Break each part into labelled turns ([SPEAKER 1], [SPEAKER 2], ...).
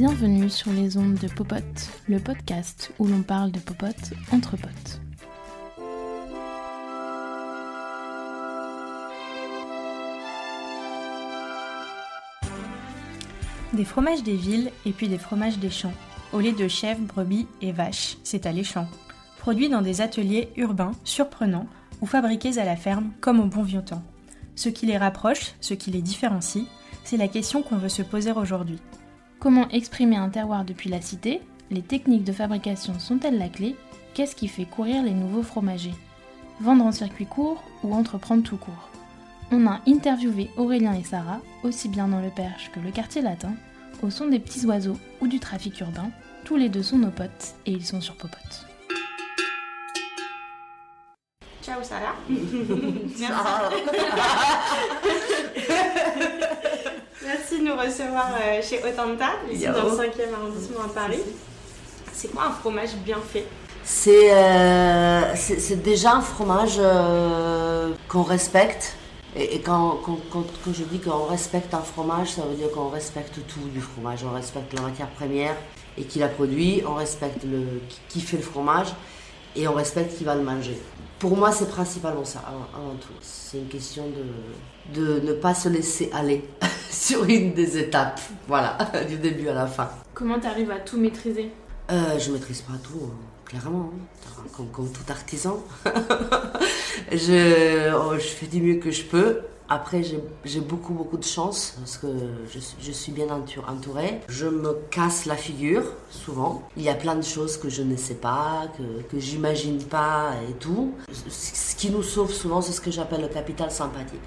[SPEAKER 1] Bienvenue sur les ondes de Popote, le podcast où l'on parle de popote entre potes. Des fromages des villes et puis des fromages des champs, au lait de chèvres, brebis et vaches, c'est à l'échamp. Produits dans des ateliers urbains, surprenants, ou fabriqués à la ferme, comme au bon vieux temps. Ce qui les rapproche, ce qui les différencie, c'est la question qu'on veut se poser aujourd'hui. Comment exprimer un terroir depuis la cité Les techniques de fabrication sont-elles la clé Qu'est-ce qui fait courir les nouveaux fromagers Vendre en circuit court ou entreprendre tout court On a interviewé Aurélien et Sarah, aussi bien dans le Perche que le quartier latin, au son des petits oiseaux ou du trafic urbain. Tous les deux sont nos potes et ils sont sur Popote.
[SPEAKER 2] Ciao Sarah. Merci de nous recevoir euh, chez Otanta, ici
[SPEAKER 3] Yo.
[SPEAKER 2] dans le 5e arrondissement à Paris. C'est quoi un fromage bien fait?
[SPEAKER 3] C'est euh, c'est- déjà un fromage euh, qu'on respecte. Et, et quand, quand, quand- quand je dis qu'on respecte un fromage, ça veut dire qu'on respecte tout du fromage. On respecte la matière première et qui la produit, on respecte le, qui, qui fait le fromage et on respecte qui va le manger. Pour moi, c'est principalement ça, avant, avant tout. C'est une question de, de ne pas se laisser aller sur une des étapes, voilà, du début à la fin.
[SPEAKER 2] Comment tu arrives à tout maîtriser
[SPEAKER 3] Euh, je maîtrise pas tout, hein, clairement, hein. comme, comme tout artisan. je, oh, je fais du mieux que je peux. Après, j'ai beaucoup, beaucoup de chance parce que je, suis- je suis bien entour- entourée. Je me casse la figure, souvent. Il y a plein de choses que je ne sais pas, que, que j'imagine pas et tout. Ce ce qui nous sauve souvent, c'est ce que j'appelle le capital sympathie.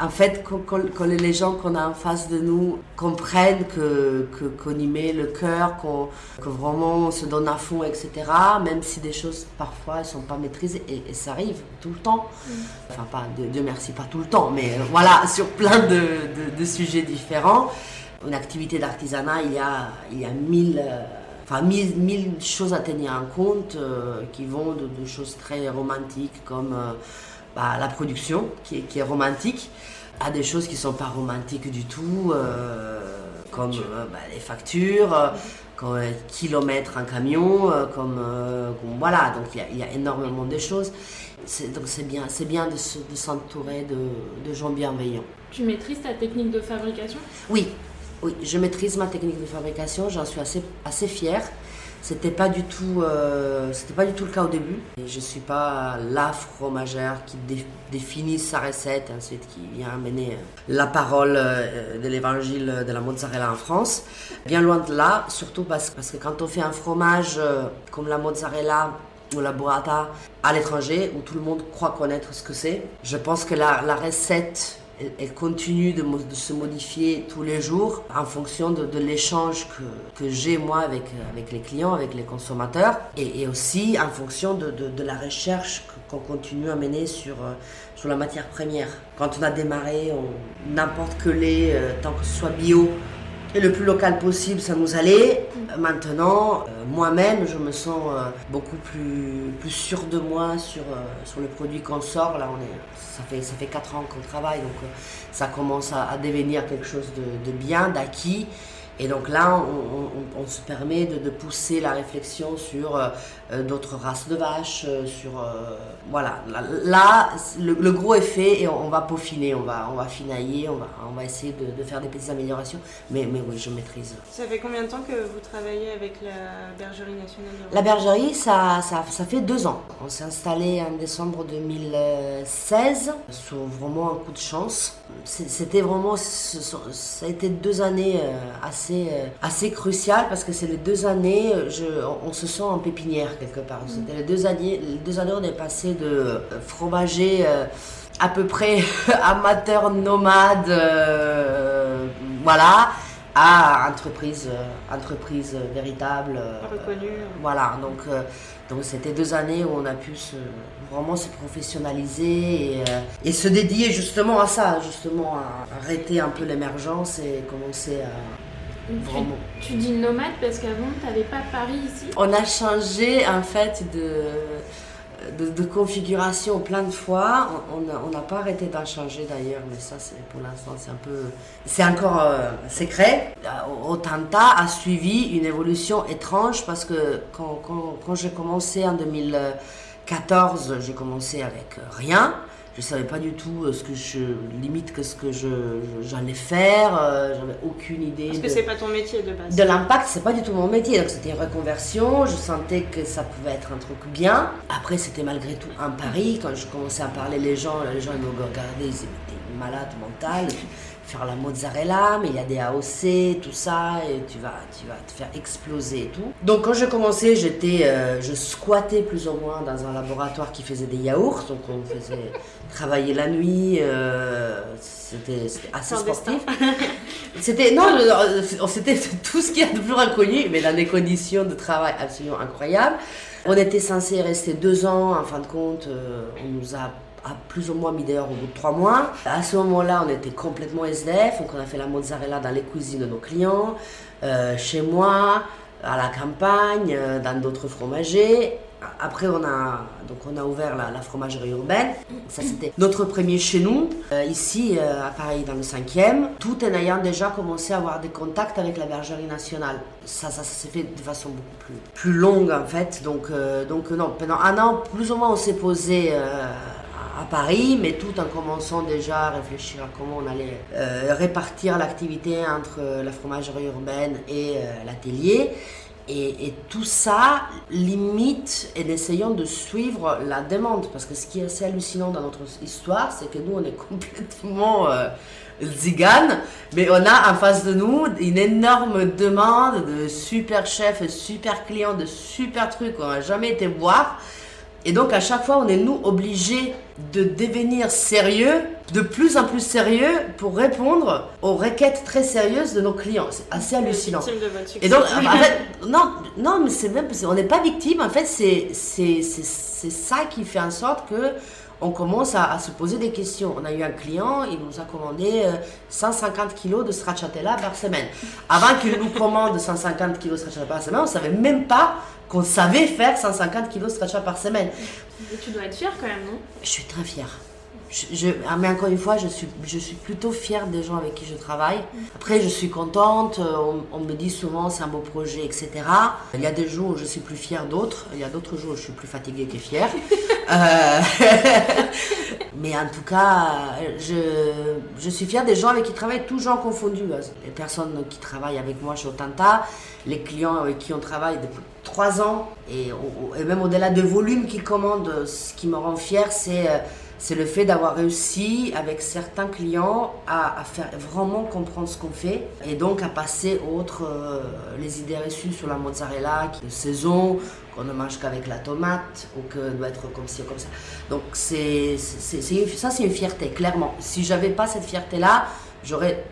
[SPEAKER 3] En fait, quand les gens qu'on a en face de nous comprennent que que- qu'on y met le cœur, qu'on que vraiment on se donne à fond, etc. Même si des choses parfois elles sont pas maîtrisées et, et ça arrive tout le temps. Enfin pas Dieu, Dieu merci pas tout le temps, mais euh, voilà sur plein de, de- de sujets différents. Une activité d'artisanat, il y a il y a mille euh, Enfin, mille, mille choses à tenir en compte euh, qui vont de, de choses très romantiques comme euh, bah, la production qui est, qui est romantique. À des choses qui sont pas romantiques du tout euh, comme euh, bah, les factures euh, comme kilomètres en camion comme, comme- voilà. Donc il y a- il y, a énormément de choses. C'est- donc c'est bien c'est bien de se- de s'entourer de, de gens bienveillants.
[SPEAKER 2] Tu maîtrises ta technique de fabrication?
[SPEAKER 3] Oui, oui, je maîtrise ma technique de fabrication, j'en suis assez, assez fière. C'était pas du tout, euh, c'était pas du tout le cas au début. Et je suis pas la fromagère qui dé- définit sa recette, ensuite qui vient amener euh, la parole euh, de l'évangile de la mozzarella en France. Bien loin de là, surtout parce, parce que quand on fait un fromage comme la mozzarella ou la burrata à l'étranger, où tout le monde croit connaître ce que c'est, je pense que la recette elle, continue de, se modifier tous les jours en fonction de, l'échange que, que j'ai moi avec, avec les clients, avec les consommateurs, et, aussi en fonction de, de- la recherche qu'on continue à mener sur, euh, sur la matière première. Quand on a démarré, on- n'importe que lait, euh, tant que ce soit bio, et le plus local possible, ça nous allait. Maintenant, euh, moi-même, je me sens euh, beaucoup plus, plus sûre de moi sur, euh, sur le produit qu'on sort. Là, on est, ça fait, ça fait 4 ans qu'on travaille, donc ça commence à, à devenir quelque chose de, de bien, d'acquis. Et donc là, on, on- on se permet de, de pousser la réflexion sur euh, euh, d'autres races de vaches, euh, sur... euh, voilà, là, le, le gros est fait et on, on va peaufiner, on va, on va finailler, on va, on va essayer de, de faire des petites améliorations. Mais, mais oui, je maîtrise.
[SPEAKER 2] Ça fait combien de temps que vous travaillez avec la Bergerie nationale
[SPEAKER 3] La bergerie, ça, ça, ça fait deux ans. On s'est installé en décembre 2016, sur vraiment un coup de chance. C'était vraiment, ça a été deux années euh, assez, euh, assez cruciales parce que c'est les deux années, euh, je, on, on se sent en pépinière quelque part. C'était les deux années, les deux années, on est passé de euh, fromager à peu près amateur nomade, euh, voilà, à entreprise, euh, entreprise véritable. euh,
[SPEAKER 2] Reconnue.
[SPEAKER 3] voilà, donc donc c'était deux années où on a pu se, vraiment se professionnaliser et, et se dédier justement à ça, justement à arrêter un peu l'émergence et commencer à vraiment.
[SPEAKER 2] Tu dis nomade parce qu'avant, tu n'avais pas Paris ici?
[SPEAKER 3] On a changé en fait de de, configuration plein de fois. On n'a pas arrêté d'en changer d'ailleurs, mais ça, c'est pour l'instant, c'est un peu. C'est encore euh, secret. Otanta a suivi une évolution étrange parce que quand, quand, quand j'ai commencé en 2014, j'ai commencé avec rien je savais pas du tout euh, ce que je limite que ce que je j'allais faire euh, j'avais aucune idée
[SPEAKER 2] parce que c'est pas ton métier de base.
[SPEAKER 3] de l'impact c'est pas du tout mon métier. Donc c'était une reconversion. Je sentais que ça pouvait être un truc bien. Après c'était malgré tout un pari. Quand je commençais à parler les gens les gens ils me regardaient ils disaient t'es malade mental faire la mozzarella, mais il y a des AOC, tout ça, et tu vas, tu vas te faire exploser et tout. Donc quand j'ai commencé, j'étais, euh, je squattais plus ou moins dans un laboratoire qui faisait des yaourts, donc on faisait travailler la nuit, euh, c'était assez sportif. C'était non, c'était tout ce qu'il y a de plus inconnu, mais dans des conditions de travail absolument incroyables. On était censé rester deux ans, en fin de compte, euh, on nous a plus ou moins mis d'ailleurs au bout de trois mois. À ce moment-là, on était complètement SDF, donc on a fait la mozzarella dans les cuisines de nos clients, euh, chez moi, à la campagne, euh, dans d'autres fromagers. Après, on a, donc on a ouvert la, fromagerie urbaine. Ça, c'était notre premier chez nous, euh, ici à Paris, dans le 5e, tout en ayant déjà commencé à avoir des contacts avec la bergerie nationale. Ça, ça, s'est fait de façon beaucoup plus, plus longue, en fait. Donc, donc non, pendant un an, plus ou moins, on s'est posé à Paris, mais tout en commençant déjà à réfléchir à comment on allait euh, répartir l'activité entre la fromagerie urbaine et euh, l'atelier. Et, tout ça limite en essayant de suivre la demande. Parce que ce qui est assez hallucinant dans notre histoire, c'est que nous, on est complètement euh, zigane, mais on a en face de nous une énorme demande de super chefs, super clients, de super trucs qu'on n'a jamais été voir. Et donc à chaque fois, on est nous obligés de devenir sérieux, de plus en plus sérieux pour répondre aux requêtes très sérieuses de nos clients. C'est assez hallucinant. Et donc, en fait, non, non, mais c'est même, on n'est pas victime. En fait, c'est c'est ça qui fait en sorte que on commence à, se poser des questions. On a eu un client, il nous a commandé 150 euh, kilos de stracciatella par semaine. Avant qu'il nous commande 150 kilos de stracciatella par semaine, on ne savait même pas qu'on savait faire 150 kilos de stracciatella par semaine.
[SPEAKER 2] Et tu dois être fière quand même, non?
[SPEAKER 3] Je suis très fière. Je, ah, mais encore une fois, je suis, je suis plutôt fière des gens avec qui je travaille. Après, je suis contente. Euh, on, me dit souvent c'est un beau projet, etc. Il y a des jours où je suis plus fière d'autres. Il y a d'autres jours où je suis plus fatiguée que fière. Euh, mais en tout cas, je, je, suis fière des gens avec qui je travaille, tous gens confondus. Les personnes qui travaillent avec moi chez Otanta, les clients avec qui on travaille depuis trois ans, et, et même au-delà de volume qu'ils commandent, ce qui me rend fière, c'est euh, c'est le fait d'avoir réussi avec certains clients à, faire vraiment comprendre ce qu'on fait et donc à passer outre euh, les idées reçues sur la mozzarella qui est saison, qu'on ne mange qu'avec la tomate ou que doit être comme ci ou comme ça. Donc c'est, ça c'est une fierté, clairement. Si j'avais pas cette fierté-là, j'aurais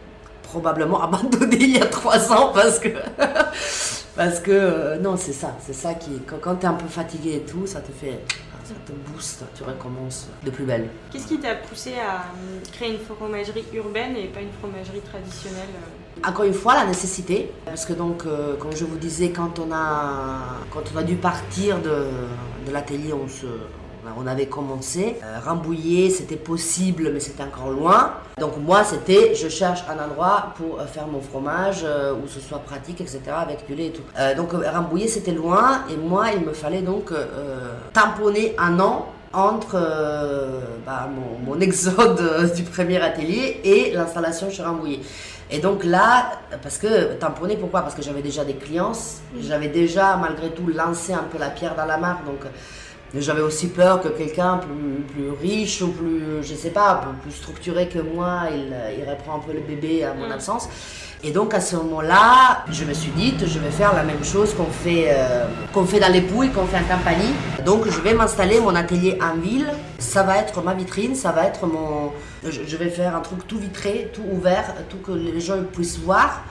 [SPEAKER 3] probablement abandonné il y a trois ans parce que... parce que euh, non, c'est ça, c'est ça qui... Quand, quand tu es un peu fatigué et tout, ça te fait ça te booste, tu recommences de plus belle.
[SPEAKER 2] Qu'est-ce qui t'a poussé à euh, créer une fromagerie urbaine et pas une fromagerie traditionnelle
[SPEAKER 3] euh Encore une fois, la nécessité. Parce que donc, euh, comme je vous disais, quand on a, quand on a dû partir de, de l'atelier, on se on avait commencé. Euh, Rambouillet, c'était possible, mais c'était encore loin. Donc moi, c'était, je cherche un endroit pour euh, faire mon fromage, euh, où ce soit pratique, etc., avec du lait et tout. donc Rambouillet, c'était loin, et moi, il me fallait donc tamponner un an entre bah, mon, exode du premier atelier et l'installation chez Rambouillet. Et donc là, parce que tamponner, pourquoi? Parce que j'avais déjà des clients, j'avais déjà malgré tout lancé un peu la pierre dans la mare, donc j'avais aussi peur que quelqu'un plus, plus, riche ou plus, je sais pas, plus, structuré que moi, il, il reprend un peu le bébé à mon mm. absence. Et donc à ce moment-là, je me suis dit, je vais faire la même chose qu'on fait, euh, qu'on fait dans les pouilles, qu'on fait en compagnie. Donc je vais m'installer mon atelier en ville. Ça va être ma vitrine, ça va être mon... Je vais faire un truc tout vitré, tout ouvert, tout que les gens puissent voir.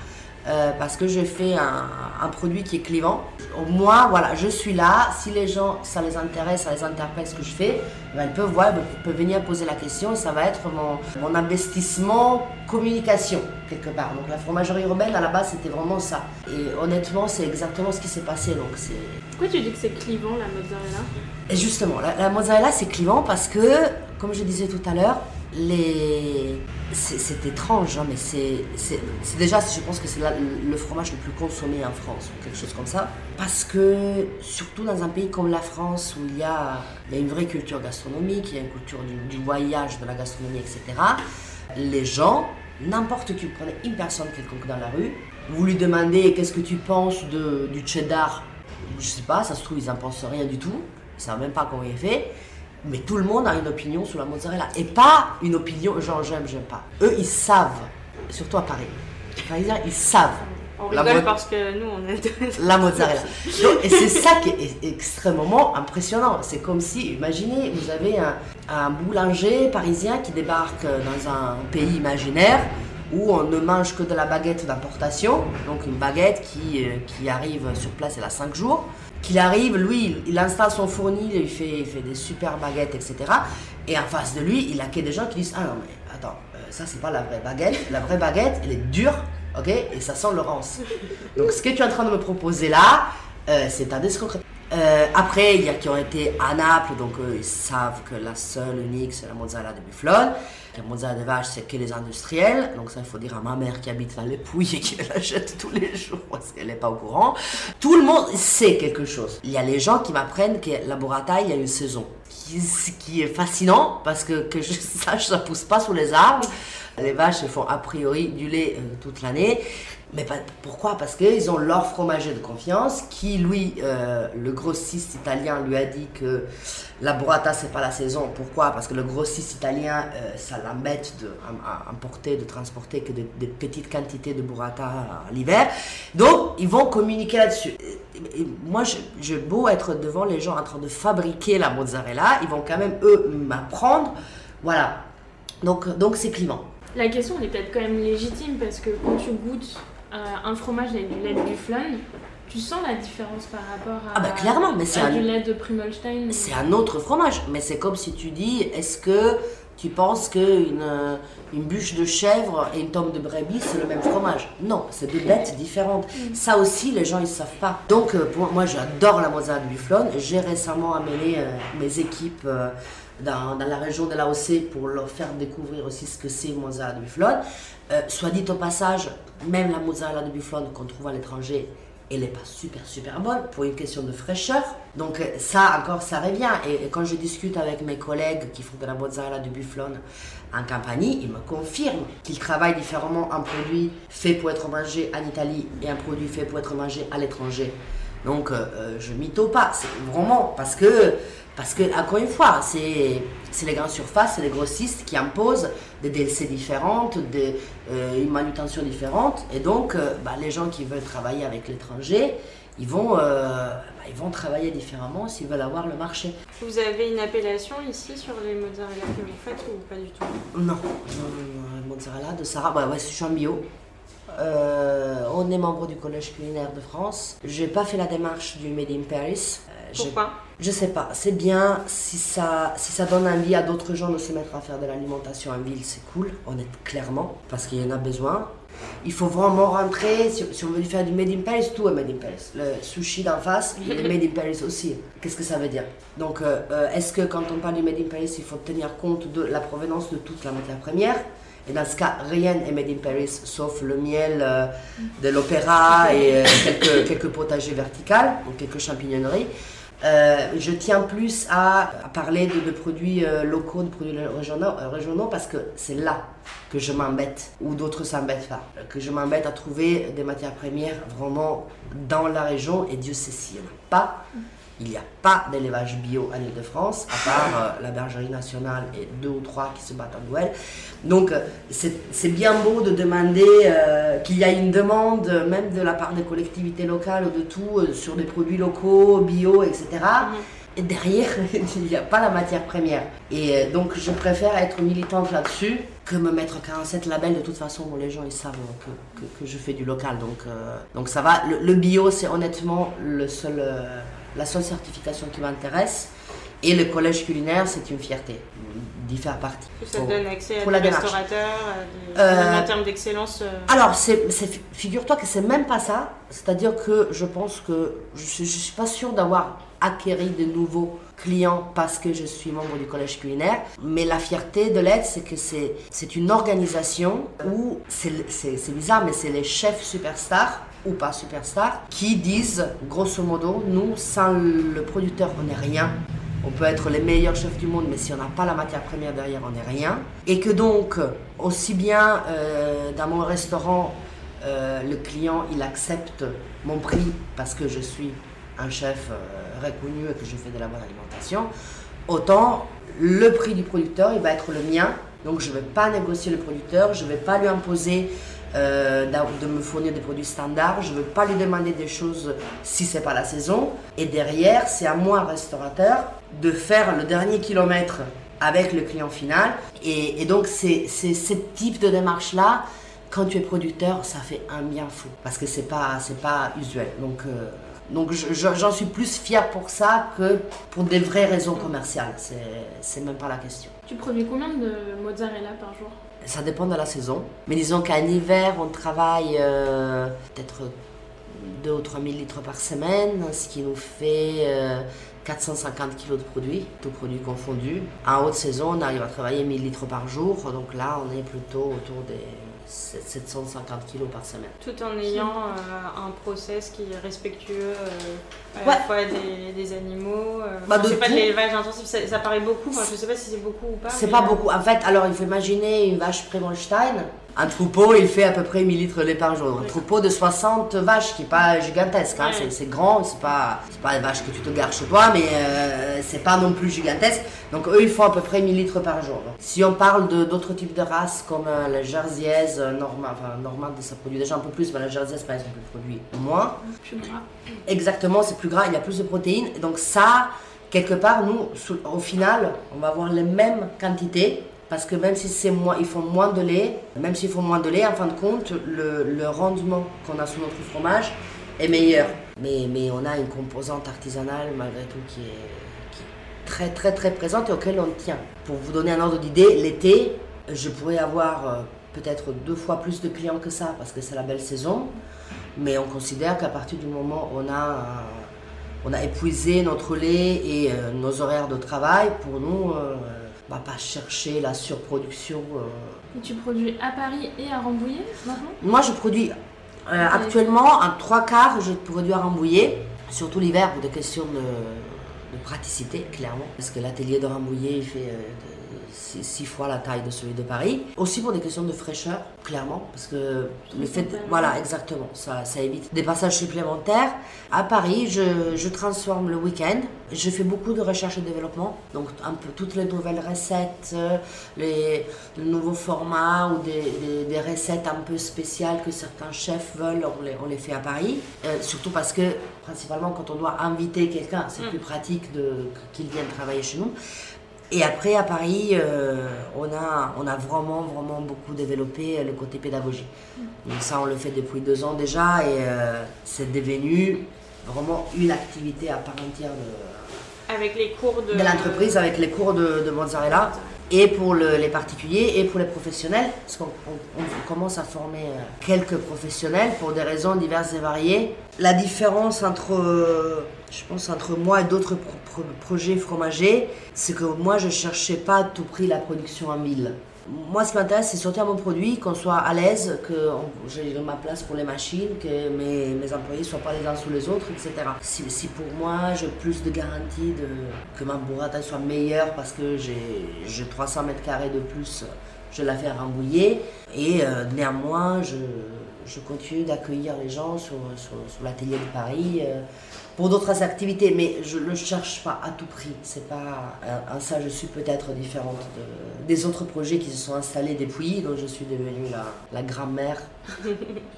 [SPEAKER 3] Euh, parce que je fais un, un, produit qui est clivant. Moi, voilà, je suis là. Si les gens, ça les intéresse, ça les interpelle ce que je fais, ben, ils peuvent voir, ils peuvent venir poser la question et ça va être mon, mon investissement communication, quelque part. Donc la fromagerie urbaine, à la base, c'était vraiment ça. Et honnêtement, c'est exactement ce qui s'est passé. Donc c'est
[SPEAKER 2] Pourquoi tu dis que c'est clivant la mozzarella?
[SPEAKER 3] Et justement, la, la mozzarella c'est clivant parce que, comme je disais tout à l'heure, c'est étrange, hein, mais c'est déjà, je pense que c'est le fromage le plus consommé en France, ou quelque chose comme ça. Parce que, surtout dans un pays comme la France, où il y a, il y a une vraie culture gastronomique, il y a une culture du, du voyage, de la gastronomie, etc., les gens, n'importe qui, vous prenez une personne quelconque dans la rue, vous lui demandez qu'est-ce que tu penses de, du cheddar, je sais pas, ça se trouve, ils n'en pensent rien du tout, ils savent même pas comment il est fait. Mais tout le monde a une opinion sur la mozzarella. Et pas une opinion genre j'aime, j'aime pas. Eux, ils savent. Surtout à Paris. Les Parisiens, ils savent
[SPEAKER 2] On
[SPEAKER 3] La
[SPEAKER 2] rigole
[SPEAKER 3] mo-
[SPEAKER 2] parce que nous, on est...
[SPEAKER 3] la mozzarella. Donc, et c'est ça qui est extrêmement impressionnant. C'est comme si, imaginez, vous avez un, un boulanger parisien qui débarque dans un pays imaginaire où on ne mange que de la baguette d'importation, donc une baguette qui, euh, qui arrive sur place, elle a 5 jours. Qu'il arrive, lui, il- installe son fournil, il fait, il fait des super baguettes, etc. Et en face de lui, il a que des gens qui disent Ah non, mais attends, euh, ça c'est pas la vraie baguette. La vraie baguette, elle est dure, ok Et ça sent le rance. Donc ce que tu es en train de me proposer là, euh, c'est un escroquerie. Euh, après, il y a qui ont été à Naples, donc eux, ils savent que la seule unique, c'est la mozzarella de bufflone. La mozzarella de vache, c'est que les industriels. Donc ça, il faut dire à ma mère qui habite dans les Pouilles et qui l'achète tous les jours parce qu'elle n'est pas au courant. Tout le monde sait quelque chose. Il y a les gens qui m'apprennent que la burrata, il y a une saison. Ce qui est fascinant parce que, que je sache, ça pousse pas sous les arbres. Les vaches font a priori du lait euh, toute l'année. Mais pas- pourquoi? Parce qu'ils ont leur fromager de confiance qui, lui, euh, le grossiste italien lui a dit que la burrata, c'est pas la saison. Pourquoi? Parce que le grossiste italien, euh, ça l'embête de à- importer, de transporter que des, petites quantités de burrata l'hiver. Donc, ils vont communiquer là-dessus. Moi, j'ai beau être devant les gens en train de fabriquer la mozzarella, ils vont quand même, eux, m'apprendre. Voilà. Donc, donc c'est clivant.
[SPEAKER 2] La question, est peut-être quand même légitime parce que quand tu goûtes un fromage avec du lait de bufflone, tu sens la différence par rapport à,
[SPEAKER 3] Ah bah, clairement, mais c'est un-
[SPEAKER 2] du lait de Primolstein.
[SPEAKER 3] C'est un autre fromage, mais c'est comme si tu dis, est-ce que tu penses qu'une une bûche de chèvre et une tome de brebis, c'est le même fromage? Non, c'est deux bêtes différentes. Ça aussi, les gens, ils savent pas. Donc, euh, pour moi, j'adore la mozzarella de bufflone. J'ai récemment amené euh, mes équipes euh, dans, la région de l'AOC pour leur faire découvrir aussi ce que c'est mozzarella de bufflone. Euh, soit dit au passage, même la mozzarella de bufflone qu'on trouve à l'étranger, elle n'est pas super super bonne pour une question de fraîcheur. Donc euh, ça encore ça revient. Et, quand je discute avec mes collègues qui font de la mozzarella de bufflone en Campanie, ils me confirment qu'ils travaillent différemment un produit fait pour être mangé en Italie et un produit fait pour être mangé à l'étranger. Donc euh, euh, je mytho pas, c'est vraiment parce que parce que encore une fois, c'est c'est les grandes surfaces, c'est les grossistes qui imposent des DLC différentes, des, euh, une manutention différente, et donc euh, bah, les gens qui veulent travailler avec l'étranger, ils vont euh, bah, ils vont travailler différemment s'ils veulent avoir le marché.
[SPEAKER 2] Vous avez une appellation ici sur les mozzarella que vous faites ou pas du tout?
[SPEAKER 3] Non, mozzarella de Sarah, bah ouais, je suis en bio. Euh, on est membre du Collège culinaire de France. J'ai pas fait la démarche du Made in Paris. Euh,
[SPEAKER 2] Pourquoi?
[SPEAKER 3] Je sais pas, c'est bien si ça, si ça donne envie à d'autres gens de se mettre à faire de l'alimentation en ville, c'est cool, honnête, clairement, parce qu'il y en a besoin. Il faut vraiment rentrer, si, si on veut faire du Made in Paris, tout est Made in Paris. Le sushi d'en face, il est Made in Paris aussi. Qu'est-ce que ça veut dire? Donc, euh, est-ce que quand on parle du Made in Paris, il faut tenir compte de la provenance de toute la matière première? Et dans ce cas, rien n'est made in Paris, sauf le miel euh, de l'opéra et euh, quelques, quelques potagers verticales, donc quelques champignonneries. Euh, je tiens plus à, à parler de, de produits locaux, de produits régionaux, régionaux parce que c'est là que je m'embête, ou d'autres s'embêtent pas, que je m'embête à trouver des matières premières vraiment dans la région, et Dieu sait s'il n'y en a pas. Il n'y a pas d'élevage bio en Ile-de-France, à part euh, la bergerie nationale et deux ou trois qui se battent en duel. Donc euh, c'est bien beau de demander euh, qu'il y a une demande, même de la part des collectivités locales ou de tout, euh, sur des produits locaux, bio, etc. Et derrière, il n'y a pas la matière première. Et donc je préfère être militante là-dessus que me mettre 47 labels. De toute façon, bon, les gens ils savent que, que, que je fais du local. Donc, donc ça va. Le, le bio, c'est honnêtement le seul, la seule certification qui m'intéresse. Et le collège culinaire, c'est une fierté. d'y faire partie.
[SPEAKER 2] Ça donne accès à des restaurateurs, à des-
[SPEAKER 3] Euh,
[SPEAKER 2] en termes d'excellence. euh,
[SPEAKER 3] Alors, figure-toi que c'est même pas ça. C'est-à-dire que je pense que je je suis pas sûre d'avoir acquéri de nouveaux clients parce que je suis membre du collège culinaire. Mais la fierté de l'aide, c'est que c'est, une organisation où, c'est bizarre, mais c'est les chefs superstars ou pas superstars qui disent, grosso modo, nous, sans le producteur, on n'est rien. On peut être les meilleurs chefs du monde, mais si on n'a pas la matière première derrière, on n'est rien. Et que donc, aussi bien euh, dans mon restaurant, euh, le client, il accepte mon prix parce que je suis un chef euh, reconnu et que je fais de la bonne alimentation, autant le prix du producteur, il va être le mien. Donc je ne vais pas négocier le producteur, je ne vais pas lui imposer euh, de me fournir des produits standards, je ne veux pas lui demander des choses si c'est pas la saison. Et derrière, c'est à moi, restaurateur, de faire le dernier kilomètre avec le client final. Et, donc, c'est ce type de démarche-là, quand tu es producteur, ça fait un bien fou. Parce que c'est pas, c'est pas usuel. Donc, euh, donc je- je- j'en suis plus fier pour ça que pour des vraies raisons commerciales. C'est même pas la question.
[SPEAKER 2] Tu produis combien de mozzarella par jour?
[SPEAKER 3] Ça dépend de la saison. Mais disons qu'en hiver, on travaille euh, peut-être 2 ou 3 000 litres par semaine, ce qui nous fait euh, 450 kilos de produits, tous produits confondus. En haute saison, on arrive à travailler 1000 litres par jour, donc là, on est plutôt autour des 750 kilos par semaine.
[SPEAKER 2] Tout en ayant euh, un process qui est respectueux euh, à
[SPEAKER 3] Ouais.
[SPEAKER 2] la fois des, des animaux. euh,
[SPEAKER 3] Bah, de
[SPEAKER 2] c'est pas de l'élevage intensif, ça, ça paraît beaucoup. Enfin, je sais pas si c'est beaucoup ou pas.
[SPEAKER 3] C'est
[SPEAKER 2] mais,
[SPEAKER 3] pas
[SPEAKER 2] euh,
[SPEAKER 3] beaucoup. En fait, alors il faut imaginer une vache Prémonstein. Un troupeau, il fait à peu près 1000 litres de lait par jour. Un
[SPEAKER 2] Oui.
[SPEAKER 3] troupeau de 60 vaches qui n'est pas gigantesque. hein. C'est- grand, c'est pas, pas des vaches que tu te gardes chez toi, mais euh, c'est pas non plus gigantesque. Donc eux, ils font à peu près 1000 litres par jour. Si on parle de- d'autres types de races comme euh, la Jerseyaise, euh, Norma, enfin Normande, ça produit déjà un peu plus, mais la Jerseyaise, par exemple, elle produit moins.
[SPEAKER 2] plus gras.
[SPEAKER 3] Exactement, c'est plus gras, il y a plus de protéines. Donc ça, quelque part, nous, au final, on va avoir les mêmes quantités. Parce que même si c'est moins, ils font moins de lait, même s'ils font moins de lait, en fin de compte, le, rendement qu'on a sur notre fromage est meilleur. Mais, on a une composante artisanale, malgré tout, qui est, très très très présente et auquel on tient. Pour vous donner un ordre d'idée, l'été, je pourrais avoir euh, peut-être deux fois plus de clients que ça, parce que c'est la belle saison. Mais on considère qu'à partir du moment où on a, épuisé notre lait et euh, nos horaires de travail, pour nous, euh, va pas chercher la surproduction. euh.
[SPEAKER 2] Et tu produis à Paris et à Rambouillet maintenant?
[SPEAKER 3] Moi, je produis euh, actuellement un trois quarts, je produis à Rambouillet, surtout l'hiver pour des questions de, de praticité, clairement. Parce que l'atelier de Rambouillet, il fait euh, de- six, fois la taille de celui de Paris. Aussi pour des questions de fraîcheur, clairement, parce que le fait,
[SPEAKER 2] Totalement.
[SPEAKER 3] voilà, exactement, ça, ça évite des passages supplémentaires. À Paris, je, je transforme le week-end. Je fais beaucoup de recherche et développement, donc un peu toutes les nouvelles recettes, euh, les, les nouveaux formats ou des, des- des recettes un peu spéciales que certains chefs veulent, on les, on les fait à Paris. Euh, surtout parce que, principalement, quand on doit inviter quelqu'un, c'est
[SPEAKER 2] Mm.
[SPEAKER 3] plus pratique de, qu'il vienne travailler chez nous. Et après, à Paris, euh, on, a, on a vraiment, vraiment beaucoup développé le côté pédagogie. Donc ça, on le fait depuis deux ans déjà et euh, c'est devenu vraiment une activité à part entière de,
[SPEAKER 2] Avec les cours de.
[SPEAKER 3] de l'entreprise avec les cours de, de mozzarella et pour le- les particuliers et pour les professionnels parce qu'on on- on commence à former euh, quelques professionnels pour des raisons diverses et variées. La différence entre, euh, je pense, entre moi et d'autres pro- pro- projets fromagers, c'est que moi je cherchais pas à tout prix la production en mille. Moi, ce qui m'intéresse, c'est sortir mon produit, qu'on soit à l'aise, que j'ai ma place pour les machines, que mes, employés ne soient pas les uns sous les autres, etc. Si, pour moi, j'ai plus de garantie de, que ma burrata soit meilleure parce que j'ai j'ai 300 mètres carrés de plus, je la fais à. Et euh, néanmoins, je, je continue d'accueillir les gens sur, sur, sur l'atelier de Paris. euh, pour d'autres activités, mais je ne le cherche pas à tout prix. C'est pas en ça je suis peut-être différente de- des autres projets qui se sont installés depuis, donc je suis devenue la, la grand-mère.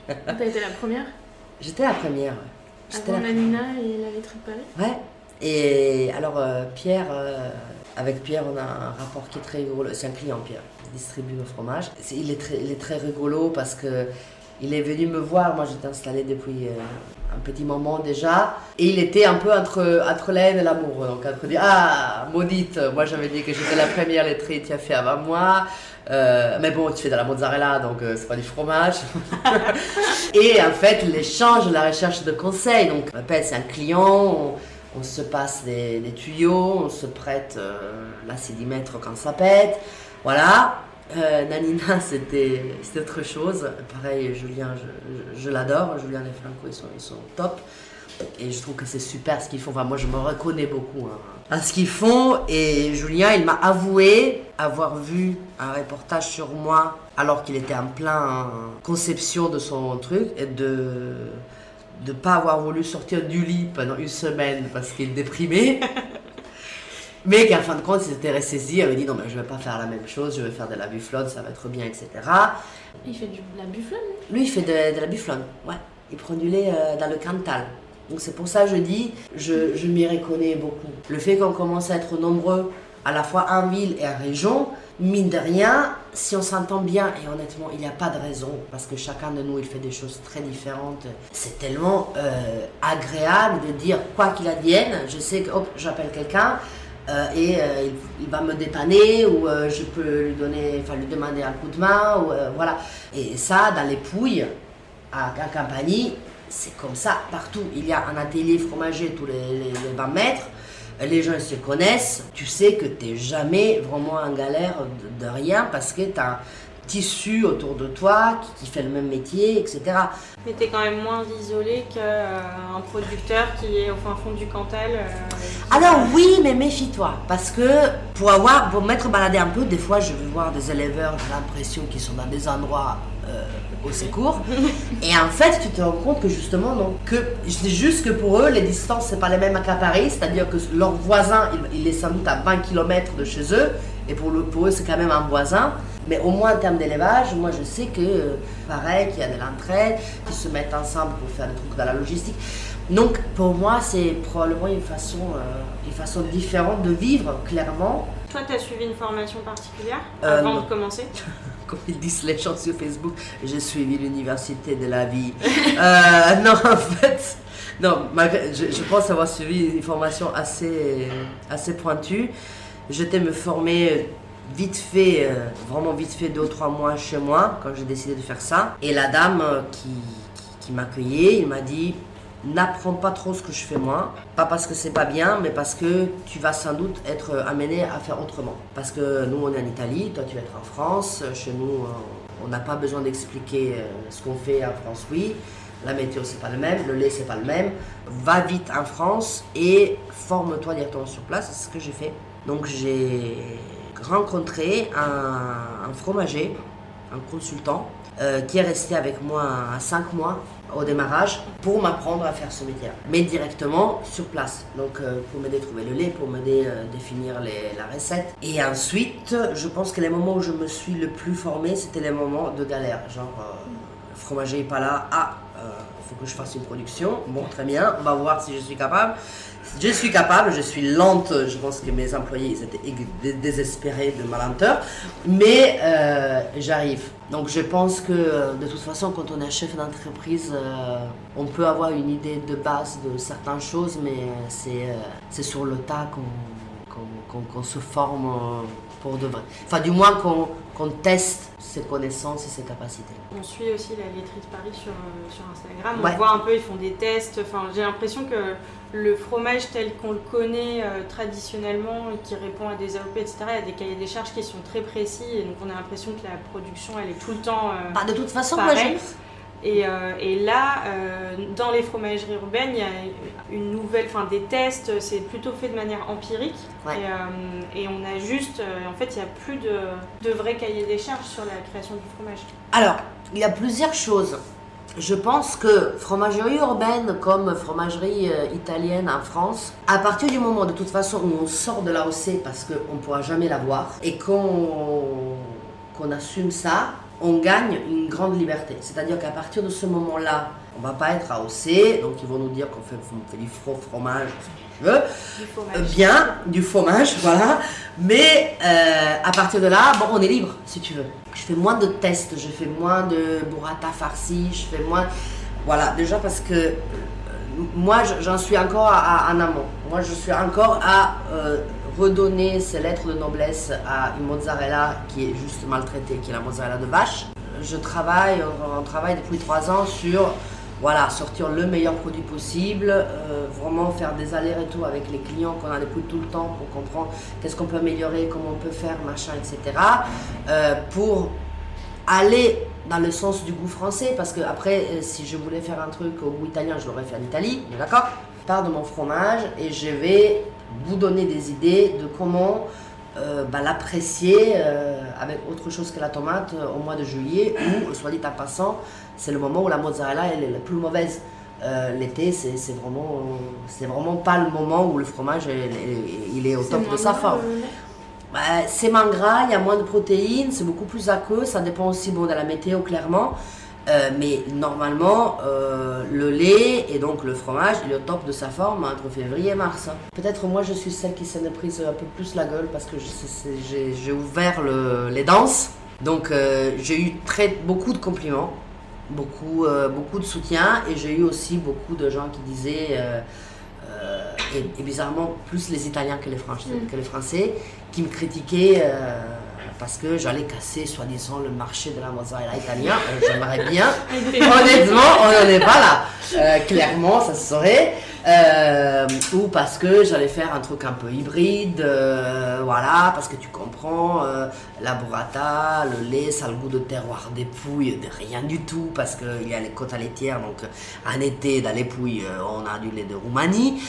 [SPEAKER 2] T'as été la première?
[SPEAKER 3] J'étais la première. J'étais
[SPEAKER 2] Avant
[SPEAKER 3] la
[SPEAKER 2] la Nina et la laiterie de Paris?
[SPEAKER 3] Ouais. Et alors, euh, Pierre, euh, avec Pierre, on a un rapport qui est très rigolo. C'est un client, Pierre, il distribue nos fromages. C'est- Il est, très, il est très rigolo parce que il est venu me voir. Moi, j'étais installée depuis un petit moment déjà. Et il était un peu entre, entre la et l'amour. Donc, entre dire Ah, maudite, moi j'avais dit que j'étais la première lettrée, tu as fait avant moi. Euh, mais bon, tu fais de la mozzarella, donc euh, c'est pas du fromage. et en fait, l'échange, la recherche de conseils. Donc, c'est un client, on, se passe des, tuyaux, on se prête euh, l'acédimètre quand ça pète. Voilà. Nanina, c'était autre chose. Pareil, Julien, je, je, l'adore. Julien et Franco, ils sont, ils sont top. Et je trouve que c'est super ce qu'ils font. Enfin, moi, je me reconnais beaucoup hein, à ce qu'ils font. Et Julien, il m'a avoué avoir vu un reportage sur moi alors qu'il était en plein conception de son truc et de ne pas avoir voulu sortir du lit pendant une semaine parce qu'il déprimait. Mais qu'en fin de compte, il s'était ressaisi, il avait dit non, mais je vais pas faire la même chose, je vais faire de la bufflone, ça va être bien, etc.
[SPEAKER 2] Il fait de la bufflone
[SPEAKER 3] Lui, il fait de, la bufflone, ouais. Il prend du lait euh, dans le Cantal. Donc c'est pour ça que je dis, je, je m'y reconnais beaucoup. Le fait qu'on commence à être nombreux, à la fois en ville et en région, mine de rien, si on s'entend bien, et honnêtement, il n'y a pas de raison, parce que chacun de nous, il fait des choses très différentes, c'est tellement euh, agréable de dire, quoi qu'il advienne, je sais que, j'appelle quelqu'un, euh, et euh, il, va me dépanner ou je peux lui donner, enfin lui demander un coup de main voilà. Et ça, dans les Pouilles, à, à Campagny, c'est comme ça partout. Il y a un atelier fromager tous les, 20 mètres. Les gens se connaissent. Tu sais que tu n'es jamais vraiment en galère de, rien parce que tu as tissu autour de toi qui, fait le même métier, etc.
[SPEAKER 2] Mais tu es quand même moins isolé qu'un producteur qui est au fin fond du Cantal. Euh,
[SPEAKER 3] Alors oui, mais méfie-toi parce que pour avoir, pour m'être baladé un peu, des fois je vais voir des éleveurs, j'ai l'impression qu'ils sont dans des endroits euh, au secours. Et en fait, tu te rends compte que justement, non. Que c'est juste que pour eux, les distances, c'est pas les mêmes à Paris. C'est-à-dire que leur voisin, il, est sans doute à 20 km de chez eux. Et pour, le, pour eux, c'est quand même un voisin. Mais au moins en termes d'élevage, moi je sais que, euh, pareil, qu'il y a de l'entraide, qu'ils se mettent ensemble pour faire des trucs dans la logistique. Donc pour moi, c'est probablement une façon, euh, une façon différente de vivre, clairement.
[SPEAKER 2] Toi, tu as suivi une formation particulière avant de commencer
[SPEAKER 3] comme ils disent les gens sur Facebook, j'ai suivi l'université de la vie. Euh, non, en fait, non, je, pense avoir suivi une formation assez, assez pointue. J'étais me former vite fait, euh, vraiment vite fait, deux ou trois mois chez moi, quand j'ai décidé de faire ça. Et la dame euh, qui, qui, m'accueillait, il m'a dit n'apprends pas trop ce que je fais moi. Pas parce que c'est pas bien, mais parce que tu vas sans doute être amené à faire autrement. Parce que nous, on est en Italie, toi, tu vas être en France. Chez nous, euh, on n'a pas besoin d'expliquer euh, ce qu'on fait en France, oui. La météo, c'est pas le même, le lait, c'est pas le même. Va vite en France et forme-toi directement sur place. C'est ce que j'ai fait. Donc, j'ai rencontré un, fromager, un consultant, euh, qui est resté avec moi à 5 mois au démarrage pour m'apprendre à faire ce métier mais directement sur place. Donc euh, pour m'aider à trouver le lait, pour m'aider à euh, définir les, la recette. Et ensuite, je pense que les moments où je me suis le plus formé, c'était les moments de galère. Genre, le fromager n'est pas là, ah, que je fasse une production. Bon, très bien, on va voir si je suis capable. Je suis capable, je suis lente, je pense que mes employés étaient désespérés de ma lenteur, mais euh, j'arrive. Donc je pense que euh, de toute façon, quand on est chef d'entreprise, euh, on peut avoir une idée de base de certaines choses, mais c'est sur le tas qu'on se forme pour de vrai. Enfin, du moins qu'on teste ses connaissances et ses capacités.
[SPEAKER 2] On suit aussi la laiterie de Paris sur, euh, sur Instagram. On voit un peu, ils font des tests. Enfin, j'ai l'impression que le fromage tel qu'on le connaît euh, traditionnellement et qui répond à des AOP, etc., il y a des cahiers des charges qui sont très précis et donc on a l'impression que la production, elle est tout le temps.
[SPEAKER 3] Euh, bah, de toute façon,
[SPEAKER 2] pareil. Euh, et, là, euh, dans les fromageries urbaines, il y a une nouvelle, enfin des tests, c'est plutôt fait de manière empirique. Euh, et, on a juste, en fait, il n'y a plus de, de vrai cahier des charges sur la création du fromage.
[SPEAKER 3] Alors, il y a plusieurs choses. Je pense que fromagerie urbaine comme fromagerie italienne en France, à partir du moment de toute façon où on sort de l'AOC parce qu'on ne pourra jamais l'avoir et qu'on qu'on assume ça, on gagne une grande liberté. C'est-à-dire qu'à partir de ce moment-là, On va pas être AOC, donc ils vont nous dire qu'on fait, fait, du faux fromage, si tu veux. Du fromage. Euh, bien, du fromage, voilà. Mais euh, à partir de là, bon, on est libre, si tu veux. Je fais moins de tests, je fais moins de burrata farci, je fais moins. Voilà, déjà parce que euh, moi, j'en suis encore à, en amont. Moi, je suis encore à redonner ces lettres de noblesse à une mozzarella qui est juste maltraitée, qui est la mozzarella de vache. Je travaille, on, travaille depuis trois ans sur voilà, sortir le meilleur produit possible, euh, vraiment faire des allers-retours avec les clients qu'on a depuis tout le temps pour comprendre qu'est-ce qu'on peut améliorer, comment on peut faire, machin, etc. Euh, pour aller dans le sens du goût français, parce que après, euh, si je voulais faire un truc au goût italien, je l'aurais fait en Italie, d'accord? Je pars de mon fromage et je vais vous donner des idées de comment euh, bah, l'apprécier euh, avec autre chose que la tomate euh, au mois de juillet ou, soit dit en passant, c'est le moment où la mozzarella elle est la plus mauvaise. L'été, c'est vraiment, c'est vraiment pas le moment où le fromage il est au top de sa forme. Bah, c'est moins gras, il y a moins de protéines, c'est beaucoup plus aqueux, ça dépend aussi bon, de la météo clairement. Euh, mais normalement, euh, le lait et donc le fromage, il est au top de sa forme entre février et mars. Hein. Peut-être moi je suis celle qui s'en est prise un peu plus la gueule parce que j'ai ouvert les danses. Donc euh, j'ai eu très, beaucoup de compliments, beaucoup, beaucoup de soutien et j'ai eu aussi beaucoup de gens qui disaient, et, bizarrement plus les Italiens que les, Français, mm. que les Français, qui me critiquaient parce que j'allais casser, soi-disant, le marché de la mozzarella italien. Euh, j'aimerais bien. Honnêtement, on n'en est pas là. Euh, clairement, ça se saurait. Euh, ou parce que j'allais faire un truc un peu hybride, voilà, parce que tu comprends, la burrata, le lait, ça a le goût de terroir des pouilles, de rien du tout, parce qu'il y a les côtes à laitières, donc en été, dans les pouilles, on a du lait de Roumanie.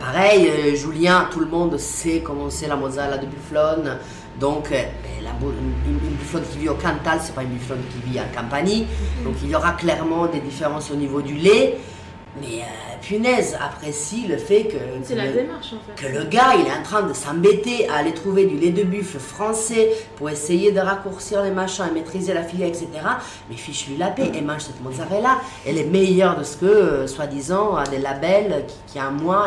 [SPEAKER 3] pareil, Julien, tout le monde sait comment c'est la mozzarella de Bufflone. Donc, euh, la, une, une qui vit au Cantal, c'est pas une bufflone qui vit en Campanie. Mhm. Donc, il y aura clairement des différences au niveau du lait. Mais euh, punaise, apprécie le fait que,
[SPEAKER 2] que, la démarche, en
[SPEAKER 3] fait. que le gars, il est en train de s'embêter à aller trouver du lait de buffle français pour essayer de raccourcir les machins et maîtriser la filière, etc. Mais fiche-lui la paix et mange cette mozzarella. Elle est meilleure de ce que, euh, soi-disant, des labels qui, qui a un mois.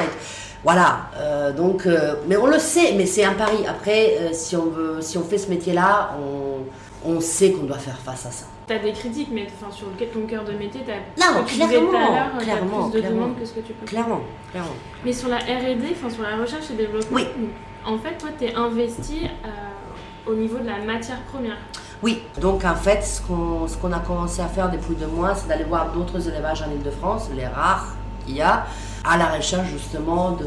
[SPEAKER 3] Voilà, euh, donc, euh, mais on le sait, mais c'est un pari. Après, euh, si, on veut, si on fait ce métier-là, on, on, sait qu'on doit faire face à ça.
[SPEAKER 2] Tu as des critiques, mais enfin, sur ton cœur de métier, tu
[SPEAKER 3] as, non, clairement, clairement,
[SPEAKER 2] plus de demandes que ce que tu peux
[SPEAKER 3] Clairement, clairement.
[SPEAKER 2] Mais sur la R&D, enfin, sur la recherche et développement,
[SPEAKER 3] oui.
[SPEAKER 2] en fait, toi, tu es investi au niveau de la matière première.
[SPEAKER 3] Oui, donc en fait, ce qu'on qu'on a commencé à faire depuis deux mois, c'est d'aller voir d'autres élevages en Ile-de-France, les rares qu'il y a, à la recherche justement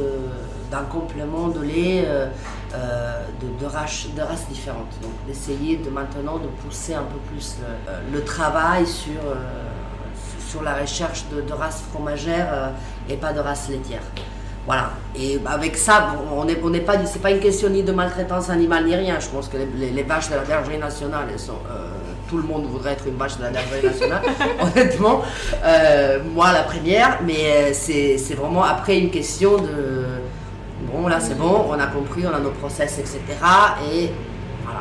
[SPEAKER 3] d'un complément de lait euh, euh, de, de, races, différentes. Donc d'essayer de maintenant de pousser un peu plus le, euh, travail sur, sur la recherche de, races fromagères et pas de races laitières. Voilà. Et avec ça, on n'est on pas, c'est pas une question ni de maltraitance animale ni rien. Je pense que les, les, vaches de la bergerie nationale, elles sont tout le monde voudrait être une vache de la bergerie nationale, honnêtement. Euh, moi, la première, mais euh, c'est vraiment après une question de bon, là c'est bon, on a compris, on a nos process, etc. Et voilà,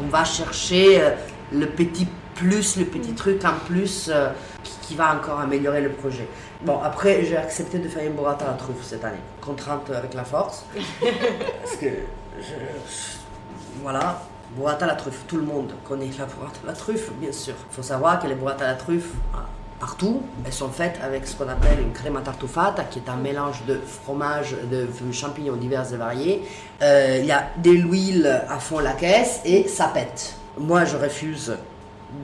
[SPEAKER 3] on va chercher euh, le petit plus, le petit truc en plus qui, va encore améliorer le projet. Bon, après, j'ai accepté de faire une burrata à la truffe cette année, contrainte avec la force. parce que, voilà, Boîte à la truffe, tout le monde connaît la boîte à la truffe, bien sûr. Il faut savoir que les boîtes à la truffe, ah, partout, elles sont faites avec ce qu'on appelle une crema tartufata, qui est un mélange de fromage, de champignons divers et variés. Euh, il y a de l'huile à fond la caisse et ça pète. Moi, je refuse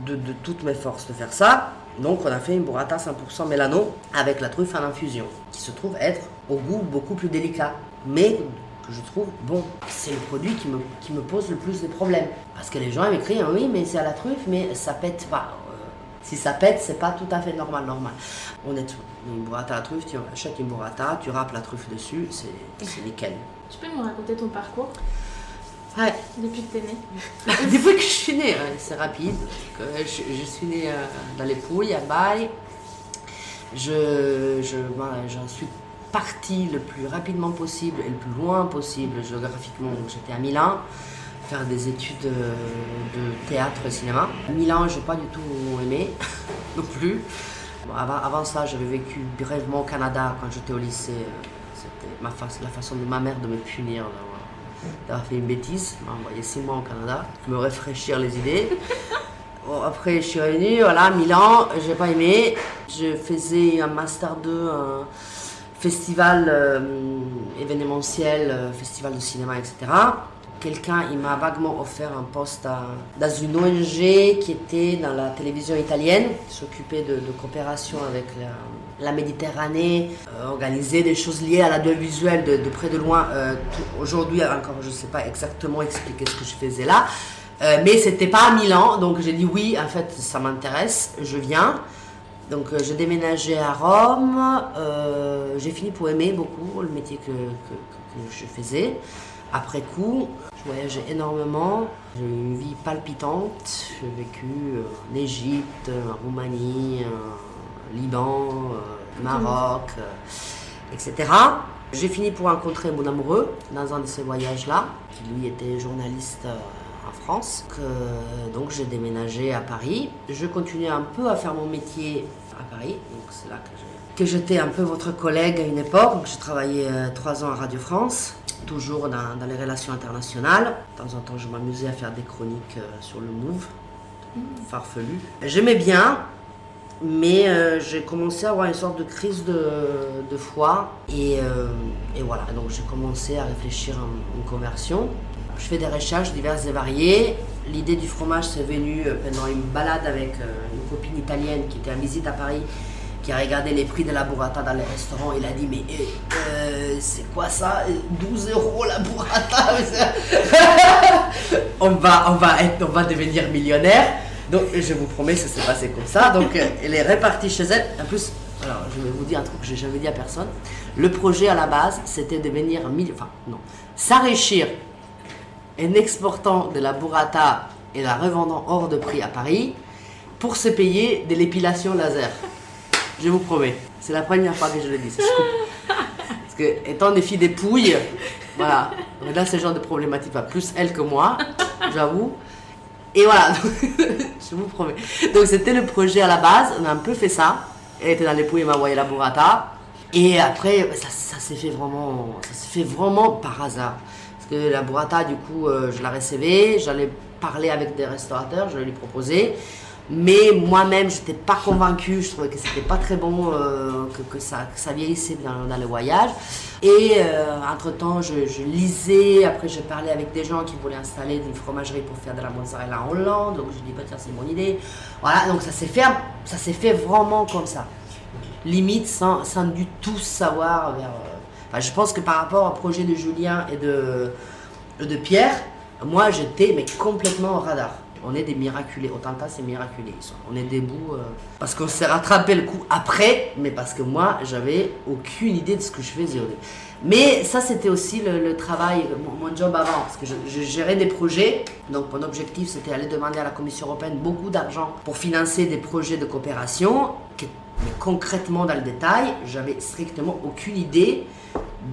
[SPEAKER 3] de, toutes mes forces de faire ça. Donc, on a fait une burrata 100% mélano avec la truffe en infusion, qui se trouve être au goût beaucoup plus délicat, mais que je trouve bon. C'est le produit qui me, qui me pose le plus de problèmes. Parce que les gens m'écrivent, hein, oui, mais c'est à la truffe, mais ça pète pas. Euh, si ça pète, c'est pas tout à fait normal, normal. Honnêtement, une burrata à la truffe, tu achètes une burrata, tu râpes la truffe dessus, c'est nickel.
[SPEAKER 2] Tu peux me raconter ton parcours
[SPEAKER 3] Ouais.
[SPEAKER 2] Depuis que tu es née
[SPEAKER 3] Depuis que je suis née, c'est rapide. Je, je, suis née euh, dans les Pouilles, à Baille. Je, je, j'en suis parti le plus rapidement possible et le plus loin possible géographiquement. Donc j'étais à Milan, faire des études de théâtre et cinéma. Milan, je n'ai pas du tout aimé non plus. avant, avant, ça, j'avais vécu brièvement au Canada quand j'étais au lycée. C'était ma la façon de ma mère de me punir d'avoir fait une bêtise. m'a envoyé six mois au Canada, me rafraîchir les idées. après, je suis revenue, voilà, Milan, j'ai pas aimé. Je faisais un Master 2, un festival euh, événementiel, euh, festival de cinéma, etc. Quelqu'un, m'a vaguement offert un poste dans une ONG qui était dans la télévision italienne, qui s'occupait de, coopération avec la, Méditerranée, euh, des choses liées à l'audiovisuel de, de près de loin. Aujourd'hui, encore, je ne sais pas exactement expliquer ce que je faisais là. Euh, mais c'était pas à Milan, donc j'ai dit oui, en fait, ça m'intéresse, je viens. Donc euh, j'ai déménagé à Rome, euh, j'ai fini pour aimer beaucoup le métier que, je faisais. Après coup, je voyageais énormément, j'ai eu une vie palpitante, j'ai vécu en Égypte, en Roumanie, en Liban, Maroc, etc. J'ai fini pour rencontrer mon amoureux dans un de ces voyages-là, qui lui était journaliste en France. Donc j'ai déménagé à Paris. Je continuais un peu à faire mon métier à Paris. Donc c'est là que j'étais un peu votre collègue à une époque. J'ai travaillé euh, trois ans à Radio France, toujours dans, dans, les relations internationales. De temps en temps, je m'amusais à faire des chroniques euh, sur le Move, farfelu. J'aimais bien, mais euh, j'ai commencé à avoir une sorte de crise de, de foi. Et, et, voilà, donc j'ai commencé à réfléchir à une conversion. Je fais des recherches diverses et variées. L'idée du fromage, c'est venu euh, pendant une balade avec euh, une copine italienne qui était en visite à Paris, qui a regardé les prix de la burrata dans les restaurants. Il a dit Mais euh, c'est quoi ça? 12 euros la burrata? On, va, on, va être, on va devenir millionnaire. Donc je vous promets, ça s'est passé comme ça. Donc elle est répartie chez elle. En plus, alors je vais vous dire un truc que j'ai jamais dit à personne. Le projet à la base, c'était de venir, enfin non, s'enrichir en exportant de la burrata et la revendant hors de prix à Paris pour se payer de l'épilation laser. Je vous promets. C'est la première fois que je le dis. Parce que, étant des filles des pouilles, voilà. Là, c'est le genre de problématique. plus elle que moi, j'avoue. Et voilà, je vous promets. Donc, c'était le projet à la base. On a un peu fait ça. Elle était dans les pouilles, elle m'a envoyé la burrata. Et après, ça, s'est fait ça s'est fait vraiment par hasard la burrata, du coup, euh, je la recevais, j'allais parler avec des restaurateurs, je lui proposais. Mais moi-même, je n'étais pas convaincue, je trouvais que c'était pas très bon, euh, que, ça, vieillissait dans, le voyage. Et euh, entre-temps, je, lisais, après je parlais avec des gens qui voulaient installer une fromagerie pour faire de la mozzarella en Hollande, donc je dis, bah, tiens, c'est mon idée. Voilà, donc ça s'est fait, ça fait vraiment comme ça. Limite, sans, sans du tout savoir vers je pense que par rapport au projet de Julien et de, de Pierre, moi j'étais mais complètement au radar. On est des miraculés. Autanta, c'est miraculé. On est debout euh, parce qu'on s'est rattrapé le coup après, mais parce que moi, j'avais aucune idée de ce que je faisais. Mais ça, c'était aussi le, travail, mon, job avant, parce que je, gérais des projets. Donc, mon objectif, c'était aller demander à la Commission européenne beaucoup d'argent pour financer des projets de coopération. mais concrètement, dans le détail, j'avais strictement aucune idée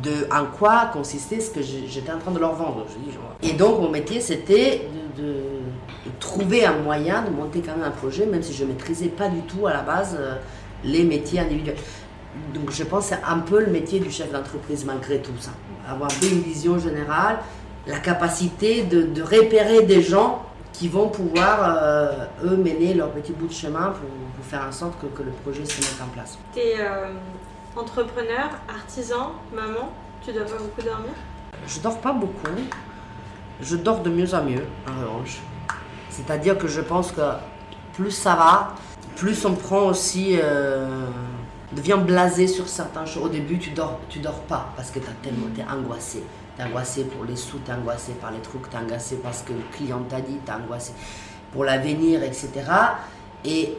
[SPEAKER 3] de en quoi consistait ce que j'étais en train de leur vendre. Et donc mon métier c'était de, trouver un moyen de monter quand même un projet, même si je ne maîtrisais pas du tout à la base euh, les métiers individuels. Donc je pense que c'est un peu le métier du chef d'entreprise malgré tout ça. Avoir une vision générale, la capacité de, repérer des gens qui vont pouvoir, euh, eux, mener leur petit bout de chemin pour, faire en sorte que, le projet se mette en place.
[SPEAKER 2] Entrepreneur, artisan, maman, tu dois pas beaucoup dormir?
[SPEAKER 3] Je dors pas beaucoup. Je dors de mieux en mieux, en revanche. C'est-à-dire que je pense que plus ça va, plus on prend aussi. Euh, devient blasé sur certains choses. Au début, tu dors, tu dors pas parce que tu tellement, es angoissé. es angoissé pour les sous, es angoissé par les trucs, es angoissé parce que le client t'a dit, es angoissé pour l'avenir, etc. Et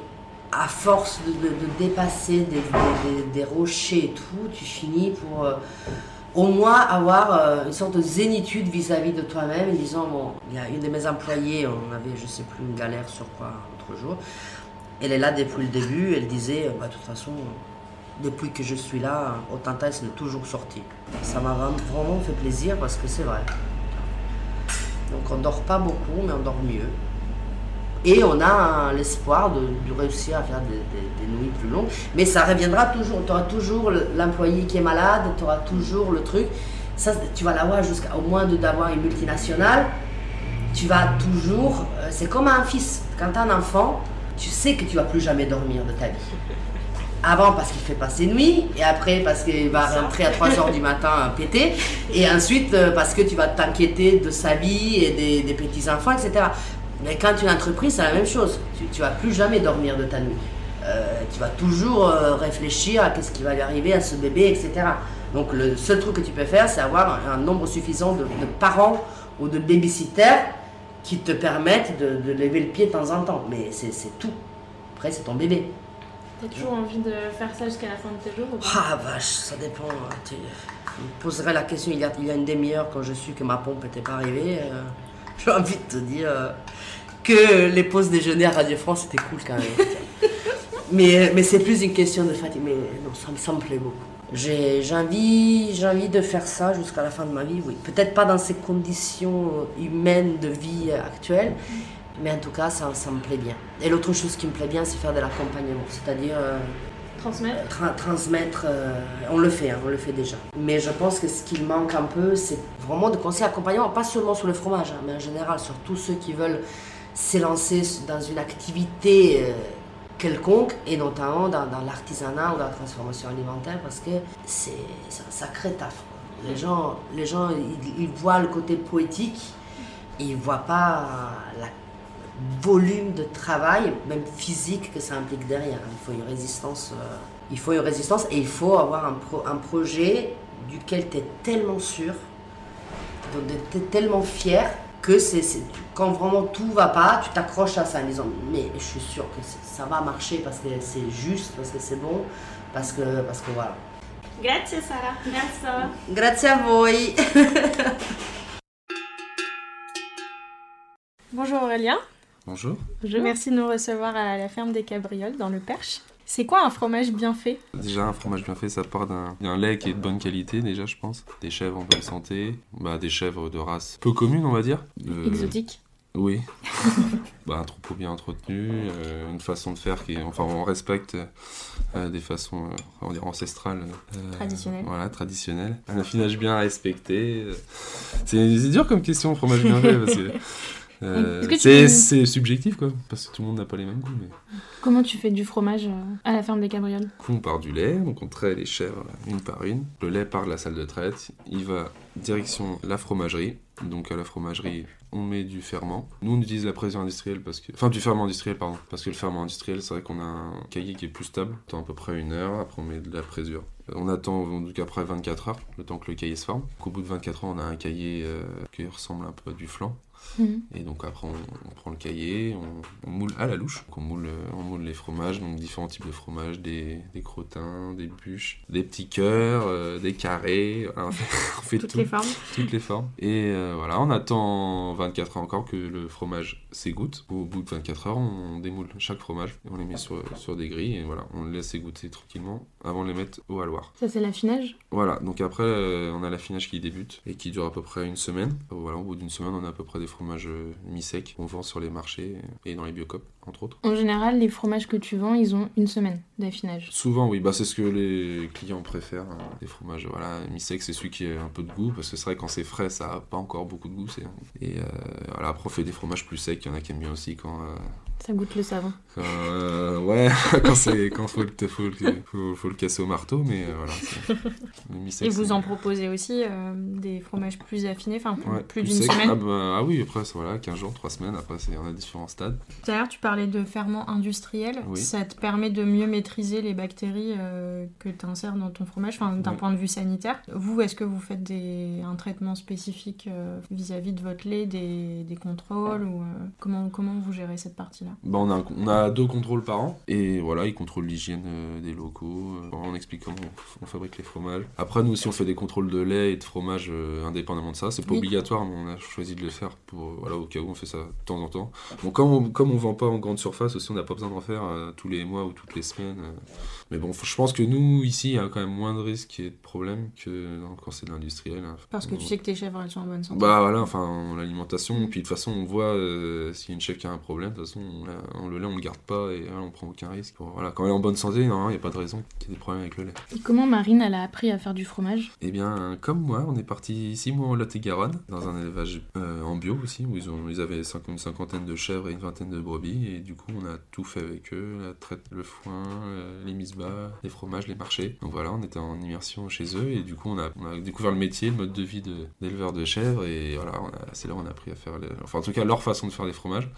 [SPEAKER 3] à force de, dépasser des, rochers et tout, tu finis pour euh, au moins avoir euh, une sorte de zénitude vis-à-vis de toi-même, en disant, il y a une de mes employées, on avait, je sais plus, une galère sur quoi l'autre jour, elle est là depuis le début, elle disait, bah, de toute façon, depuis que je suis là, Autanta, c'est toujours sorti. Ça m'a vraiment fait plaisir parce que c'est vrai. Donc on dort pas beaucoup, mais on dort mieux. Et on a l'espoir de, réussir à faire des, nuits plus longues. Mais ça reviendra toujours. Tu auras toujours l'employé qui est malade, tu auras toujours le truc. Ça, tu vas l'avoir jusqu'au moins d'avoir une multinationale. Tu vas toujours. Euh, c'est comme un fils. Quand tu as un enfant, tu sais que tu vas plus jamais dormir de ta vie. Avant parce qu'il fait pas ses nuits, et après parce qu'il va rentrer à 3h du matin péter, et ensuite euh, parce que tu vas t'inquiéter de sa vie et des, petits-enfants, etc. Mais quand tu es une entreprise, c'est la même chose. Tu, ne vas plus jamais dormir de ta nuit. Euh, tu vas toujours euh, réfléchir à ce qui va lui arriver à ce bébé, etc. Donc le seul truc que tu peux faire, c'est avoir un, nombre suffisant de, parents ou de babysitters qui te permettent de, lever le pied de temps en temps. Mais c'est tout. Après, c'est ton bébé.
[SPEAKER 2] T'as toujours envie de faire ça jusqu'à la fin de tes jours
[SPEAKER 3] Ah vache, ça dépend. Hein. Tu me poserais la question il y a, il y a une demi-heure quand je suis que ma pompe n'était pas arrivée. Euh, j'ai envie de te dire euh, que les pauses déjeuner à Radio France c'était cool quand même. mais mais c'est plus une question de fatigue. Mais non, ça, ça me plaît beaucoup. J'ai envie, envie de faire ça jusqu'à la fin de ma vie, oui. Peut-être pas dans ces conditions humaines de vie actuelles, mais en tout cas, ça, ça me plaît bien. Et l'autre chose qui me plaît bien, c'est faire de l'accompagnement, c'est-à-dire...
[SPEAKER 2] Euh, transmettre
[SPEAKER 3] Transmettre, euh, on le fait, hein, on le fait déjà. Mais je pense que ce qui manque un peu, c'est vraiment de conseils accompagnement, pas seulement sur le fromage, hein, mais en général sur tous ceux qui veulent s'élancer dans une activité euh, quelconque, et notamment dans, l'artisanat ou dans la transformation alimentaire, parce que c'est un sacré taf. Les gens, les gens ils, ils voient le côté poétique, ils ne voient pas la volume de travail, même physique, que ça implique derrière. Il faut une résistance, euh, il faut une résistance et il faut avoir un, un projet duquel tu es tellement sûr, tu es tellement fier que c'est, quand vraiment tout va pas, tu t'accroches à ça en disant mais je suis sûr que ça va marcher parce que c'est juste, parce que c'est bon, parce que, parce que voilà.
[SPEAKER 2] Grazie Sara, grazie.
[SPEAKER 3] Grazie a voi.
[SPEAKER 2] Bonjour Aurélien.
[SPEAKER 4] Bonjour.
[SPEAKER 2] Merci de nous recevoir à la ferme des Cabrioles dans le Perche. C'est quoi un fromage bien fait?
[SPEAKER 4] Déjà, un fromage bien fait, ça part d'un lait qui est de bonne qualité, déjà, je pense. Des chèvres en bonne santé, bah, des chèvres de race peu commune, on va dire.
[SPEAKER 2] Exotique
[SPEAKER 4] Oui. bah, un troupeau bien entretenu, euh, une façon de faire qui Enfin, on respecte euh, des façons, euh, on dire, ancestrales.
[SPEAKER 2] traditionnelles.
[SPEAKER 4] Voilà, traditionnelles. Un affinage bien respecté. C'est dur comme question, fromage bien fait, parce que... Euh, c'est subjectif, quoi, parce que tout le monde n'a pas les mêmes goûts. Mais...
[SPEAKER 2] Comment tu fais du fromage euh, à la ferme des cabrioles
[SPEAKER 4] On part du lait, donc on traite les chèvres une par une. Le lait part de la salle de traite, il va direction la fromagerie. Donc à la fromagerie, on met du ferment. Nous, on utilise la pression industrielle parce que... Enfin, du ferment industriel, pardon. Parce que le ferment industriel, c'est vrai qu'on a un cahier qui est plus stable. On attend à peu près une heure, après on met de la présure. On attend donc après 24 heures, le temps que le cahier se forme. Au bout de 24 heures, on a un cahier euh, qui ressemble un peu à du flan. Mhm. Et donc après, on, prend le cahier, on, moule à la louche. on, moule, on moule les fromages, donc différents types de fromages, des, des crottins, des bûches, des petits cœurs, euh, des carrés. on
[SPEAKER 2] fait, toutes les formes.
[SPEAKER 4] Toutes les formes. Et euh, voilà, on attend 24 heures encore que le fromage s'égoutte. Au bout de 24 heures, on démoule chaque fromage on les met sur, sur des grilles et voilà, on les laisse égoutter tranquillement avant de les mettre au haloir.
[SPEAKER 2] Ça, c'est l'affinage
[SPEAKER 4] Voilà, donc après, euh, on a l'affinage qui débute et qui dure à peu près une semaine. Voilà, au bout d'une semaine, on a à peu près des fromages euh, mi-secs qu'on vend sur les marchés et dans les biocopes, entre autres.
[SPEAKER 2] En général, les fromages que tu vends, ils ont une semaine d'affinage
[SPEAKER 4] Souvent, oui. Bah, c'est ce que les clients préfèrent. Hein. Les fromages voilà, mi-secs, c'est celui qui a un peu de goût, parce que c'est vrai quand c'est frais, ça n'a pas encore beaucoup de goût. Et euh, voilà, après, on fait des fromages plus secs. Il y en a qui aiment bien aussi quand... Euh,
[SPEAKER 2] ça goûte le savon.
[SPEAKER 4] ouais, quand c'est quand faut le, faut, faut, faut, le casser au marteau, mais voilà.
[SPEAKER 2] Et vous en proposez aussi des fromages plus affinés, enfin plus, d'une semaine
[SPEAKER 4] ah, bah, ah, oui, après, voilà, 15 jours, 3 semaines, après, on a différents stades.
[SPEAKER 2] Tout à l'heure, tu parlais de ferment industriel. Ça te permet de mieux maîtriser les bactéries euh, que tu insères dans ton fromage, d'un point de vue sanitaire. Vous, est-ce que vous faites des, un traitement spécifique euh, vis-à-vis de votre lait, des, des contrôles ou, euh, comment, comment vous gérez cette partie-là?
[SPEAKER 4] Bah, on, a, on a deux contrôles par an et voilà, ils contrôlent l'hygiène des locaux, on explique comment on, fabrique les fromages. Après, nous aussi, on fait des contrôles de lait et de fromage indépendamment de ça. C'est pas obligatoire, mais on a choisi de le faire pour, voilà, au cas où on fait ça de temps en temps. Bon, comme on, comme on vend pas grande surface aussi, on n'a pas besoin d'en faire tous les mois ou toutes les semaines. Mais bon, je pense que nous, ici, il y a quand même moins de risques et de problèmes que quand c'est de l'industriel. Hein.
[SPEAKER 2] Parce que tu sais que tes chèvres, elles sont en bonne santé.
[SPEAKER 4] Bah voilà, enfin, l'alimentation, puis de toute façon, on voit si une chèvre qui a un problème, de toute façon, on, le lait, on le garde pas et on prend aucun risque. voilà, quand elle est en bonne santé, il n'y a pas de raison qu'il y ait des problèmes avec le lait.
[SPEAKER 1] Et comment Marine, elle a appris à faire du fromage?
[SPEAKER 4] Eh bien, comme moi, on est parti six mois en Lot-et-Garonne, dans un élevage euh, en bio aussi, où ils, ont, ils avaient une cinquantaine de chèvres et une vingtaine de brebis, et du coup, on a tout fait avec eux, la traite, le foin, euh, les mises bas, les fromages, les marchés. Donc voilà, on était en immersion chez eux, et du coup, on a, découvert le métier, le mode de vie d'éleveur de, chèvres, et voilà, c'est là où on a appris à faire, enfin en tout cas leur façon de faire des fromages.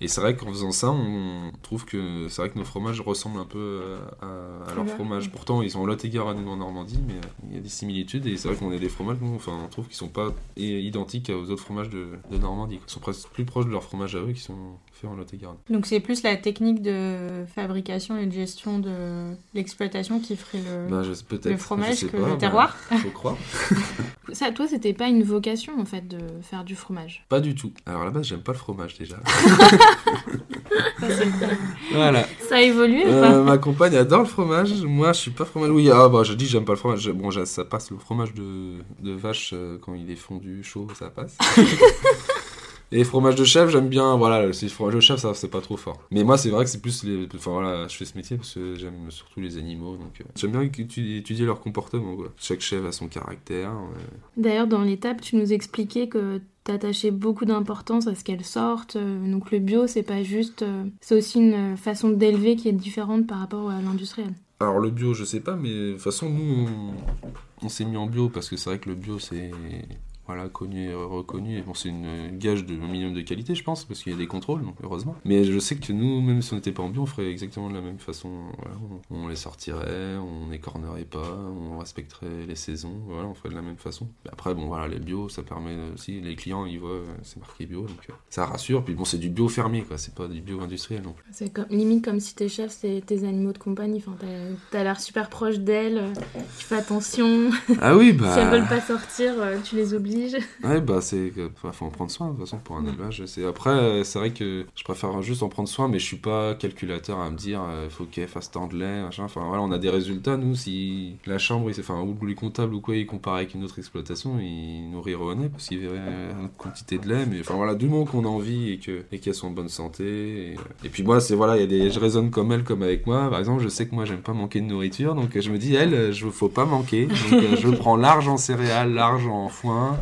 [SPEAKER 4] Et c'est vrai qu'en faisant ça, on trouve que c'est vrai que nos fromages ressemblent un peu à, à leur fromage. Pourtant, ils sont en Lot-et-Garonne en Normandie, mais euh, il y a des similitudes, et c'est vrai qu'on est des fromages, nous, enfin, on trouve qu'ils sont pas identiques aux autres fromages de, Normandie. Ils sont presque plus proches de leurs fromages à eux qui sont faits en Lot-et-Garonne.
[SPEAKER 2] Donc c'est plus la technique de fabrication et de gestion de l'exploitation qui ferait le, bah, le fromage que le terroir
[SPEAKER 4] Faut croire.
[SPEAKER 1] Ça, toi, c'était pas une vocation en fait de faire du fromage?
[SPEAKER 4] Pas du tout. Alors à la base, j'aime pas le fromage déjà. voilà.
[SPEAKER 1] Ça a évolué
[SPEAKER 4] euh, Ma compagne adore le fromage. Moi, je suis pas fromage. Oui, ah bah je dis j'aime pas le fromage. Bon, ça passe le fromage de, de vache euh, quand il est fondu chaud, ça passe. Et fromage de chef, j'aime bien, voilà, le fromage de chef, ça, c'est pas trop fort. Mais moi, c'est vrai que c'est plus les. Enfin voilà, je fais ce métier parce que j'aime surtout les animaux, donc euh, j'aime bien étudier, leur comportement, quoi. Chaque chef a son caractère.
[SPEAKER 1] D'ailleurs, dans l'étape, tu nous expliquais que t'attachais beaucoup d'importance à ce qu'elles sortent. Euh, donc le bio, c'est pas juste. Euh, c'est aussi une façon d'élever qui est différente par rapport à l'industriel.
[SPEAKER 4] Alors le bio, je sais pas, mais de toute façon, nous, on s'est mis en bio parce que c'est vrai que le bio, c'est voilà, connu et reconnu. Et bon, c'est une gage de minimum de qualité, je pense, parce qu'il y a des contrôles, donc heureusement. Mais je sais que nous, même si on n'était pas en bio, on ferait exactement de la même façon. on, les sortirait, on n'écornerait pas, on respecterait les saisons, voilà, on ferait de la même façon. Mais après, bon, voilà, les bio, ça permet aussi, les clients, ils voient, c'est marqué bio, donc euh, ça rassure. Puis bon, c'est du bio fermier, quoi, c'est pas du bio industriel non plus.
[SPEAKER 1] C'est comme, limite comme si tes chefs, c'est tes animaux de compagnie, enfin, t'as, l'air super proche d'elles, tu fais attention.
[SPEAKER 4] Ah oui, bah.
[SPEAKER 1] si elles veulent pas sortir, euh, tu les
[SPEAKER 4] Ouais, bah c'est. faut en prendre soin de toute façon pour un élevage. C'est... Après, c'est vrai que je préfère juste en prendre soin, mais je suis pas calculateur à me dire il euh, faut qu'elle fasse tant de lait, machin. Enfin voilà, on a des résultats, nous, si la chambre, il, enfin, ou les comptables ou quoi, ils comparent avec une autre exploitation, ils nous riront parce qu'ils verraient une quantité de lait. Mais enfin voilà, du moment qu'on a envie et, que, et qu'elles sont en bonne santé. Et, puis moi, c'est voilà, il y a des, je raisonne comme elle, comme avec moi. Par exemple, je sais que moi, j'aime pas manquer de nourriture, donc je me dis, elle, je faut pas manquer. Donc je prends large en céréales, large en foin.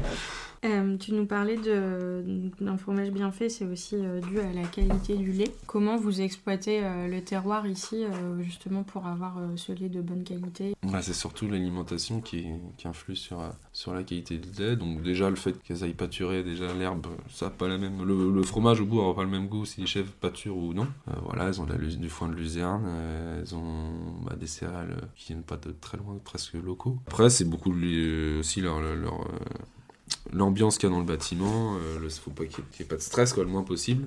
[SPEAKER 2] Euh, tu nous parlais d'un fromage bien fait, c'est aussi euh, dû à la qualité du lait. Comment vous exploitez euh, le terroir ici, justement pour avoir ce lait de bonne qualité?
[SPEAKER 4] Bah, C'est surtout l'alimentation qui, influe sur, sur la qualité du lait. Donc déjà le fait qu'elles aillent pâturer, déjà l'herbe, ça pas la même. Le, fromage au bout n'aura pas le même goût si les chèvres pâturent ou non. voilà, elles ont du foin de luzerne, elles ont bah, des céréales qui viennent pas de très loin, presque locaux. Après c'est beaucoup aussi leur l'ambiance qu'il y a dans le bâtiment. Il euh, ne faut pas qu'il n'y ait, pas de stress, quoi, le moins possible.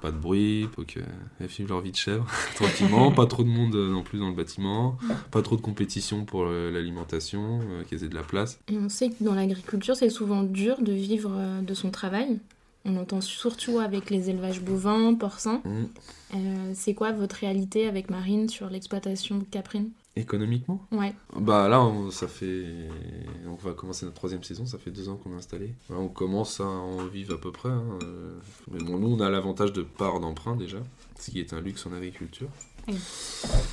[SPEAKER 4] Pas de bruit, pour qu'elles vivent leur vie de chèvre tranquillement. pas trop de monde euh, non plus dans le bâtiment. Pas trop de compétition pour euh, l'alimentation, qu'ils aient de la place.
[SPEAKER 1] Et on sait que dans l'agriculture, c'est souvent dur de vivre de son travail. On entend surtout avec les élevages bovins, porcins. Mmh. c'est quoi votre réalité avec Marine sur l'exploitation de caprine?
[SPEAKER 4] Économiquement
[SPEAKER 1] Ouais.
[SPEAKER 4] Bah là, on, ça fait. On va commencer notre troisième saison, ça fait deux ans qu'on est installé. on commence à en vivre à peu près. Hein, euh. Mais bon, nous, on a l'avantage de part d'emprunt déjà, ce qui est un luxe en agriculture.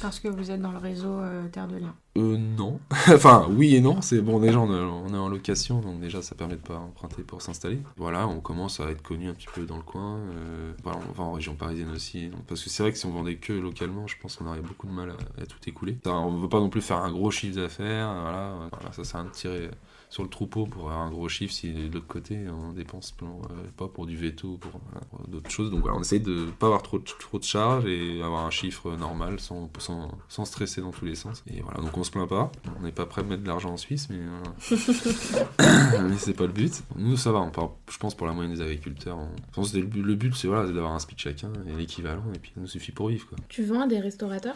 [SPEAKER 2] Parce que vous êtes dans le réseau euh, Terre de Liens
[SPEAKER 4] Euh, non. enfin, oui et non. C'est bon, déjà, on, est en location, donc déjà, ça permet de pas emprunter pour s'installer. Voilà, on commence à être connu un petit peu dans le coin. Euh, voilà, on va en région parisienne aussi. parce que c'est vrai que si on vendait que localement, je pense qu'on aurait beaucoup de mal à, tout écouler. on veut pas non plus faire un gros chiffre d'affaires. Voilà, voilà, ça sert à tirer sur le troupeau pour avoir un gros chiffre si de l'autre côté on dépense euh, pas pour du veto pour, pour d'autres choses. Donc voilà on essaye de pas avoir trop, trop de charges et avoir un chiffre normal sans, sans, sans, stresser dans tous les sens. Et voilà donc on se plaint pas. On n'est pas prêt de mettre de l'argent en Suisse mais, euh... c'est pas le but. Nous ça va on je pense pour la moyenne des agriculteurs on... le, but c'est voilà, d'avoir un speed chacun et l'équivalent et puis ça nous suffit pour vivre quoi.
[SPEAKER 1] tu vends à des restaurateurs?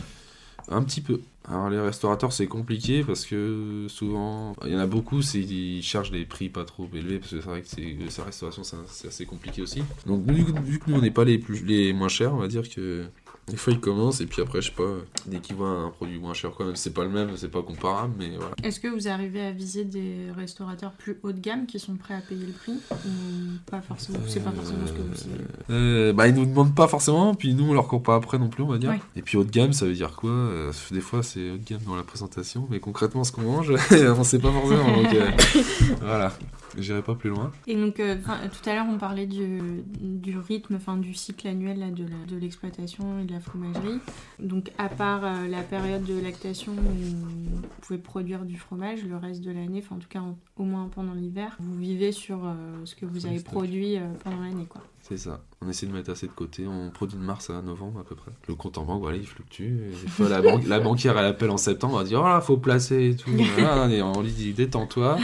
[SPEAKER 4] Un petit peu. Alors les restaurateurs c'est compliqué parce que souvent il y en a beaucoup ils cherchent des prix pas trop élevés parce que c'est vrai que sa restauration c'est assez compliqué aussi. Donc vu que nous on n'est pas les plus les moins chers on va dire que des fois, ils commencent et puis après, je sais pas, dès qu'ils voient un produit moins cher, quand même, c'est pas le même, c'est pas comparable, mais voilà.
[SPEAKER 2] Est-ce que vous arrivez à viser des restaurateurs plus haut de gamme qui sont prêts à payer le prix Ou pas forcément C'est pas forcément ce que vous
[SPEAKER 4] euh, Bah, ils nous demandent pas forcément, puis nous, on leur court pas après non plus, on va dire. Et puis haut de gamme, ça veut dire quoi? Euh, Des fois, c'est haut de gamme dans la présentation, mais concrètement, ce qu'on mange, on sait pas forcément. Donc, euh, voilà. J'irai pas plus loin.
[SPEAKER 2] Et donc, euh, tout à l'heure, on parlait du, du rythme, enfin du cycle annuel là, de l'exploitation et de la fromagerie. Donc, à part euh, la période de lactation où vous pouvez produire du fromage, le reste de l'année, enfin en tout cas au moins pendant l'hiver, vous vivez sur euh, ce que vous avez produit pendant l'année, quoi.
[SPEAKER 4] C'est ça. On essaie de mettre assez de côté. On produit de mars à novembre à peu près. Le compte en banque, voilà, il fluctue. Des fois, la, la banquière, elle appelle en septembre, elle dit Oh là, faut placer et tout. on lui dit Détends-toi.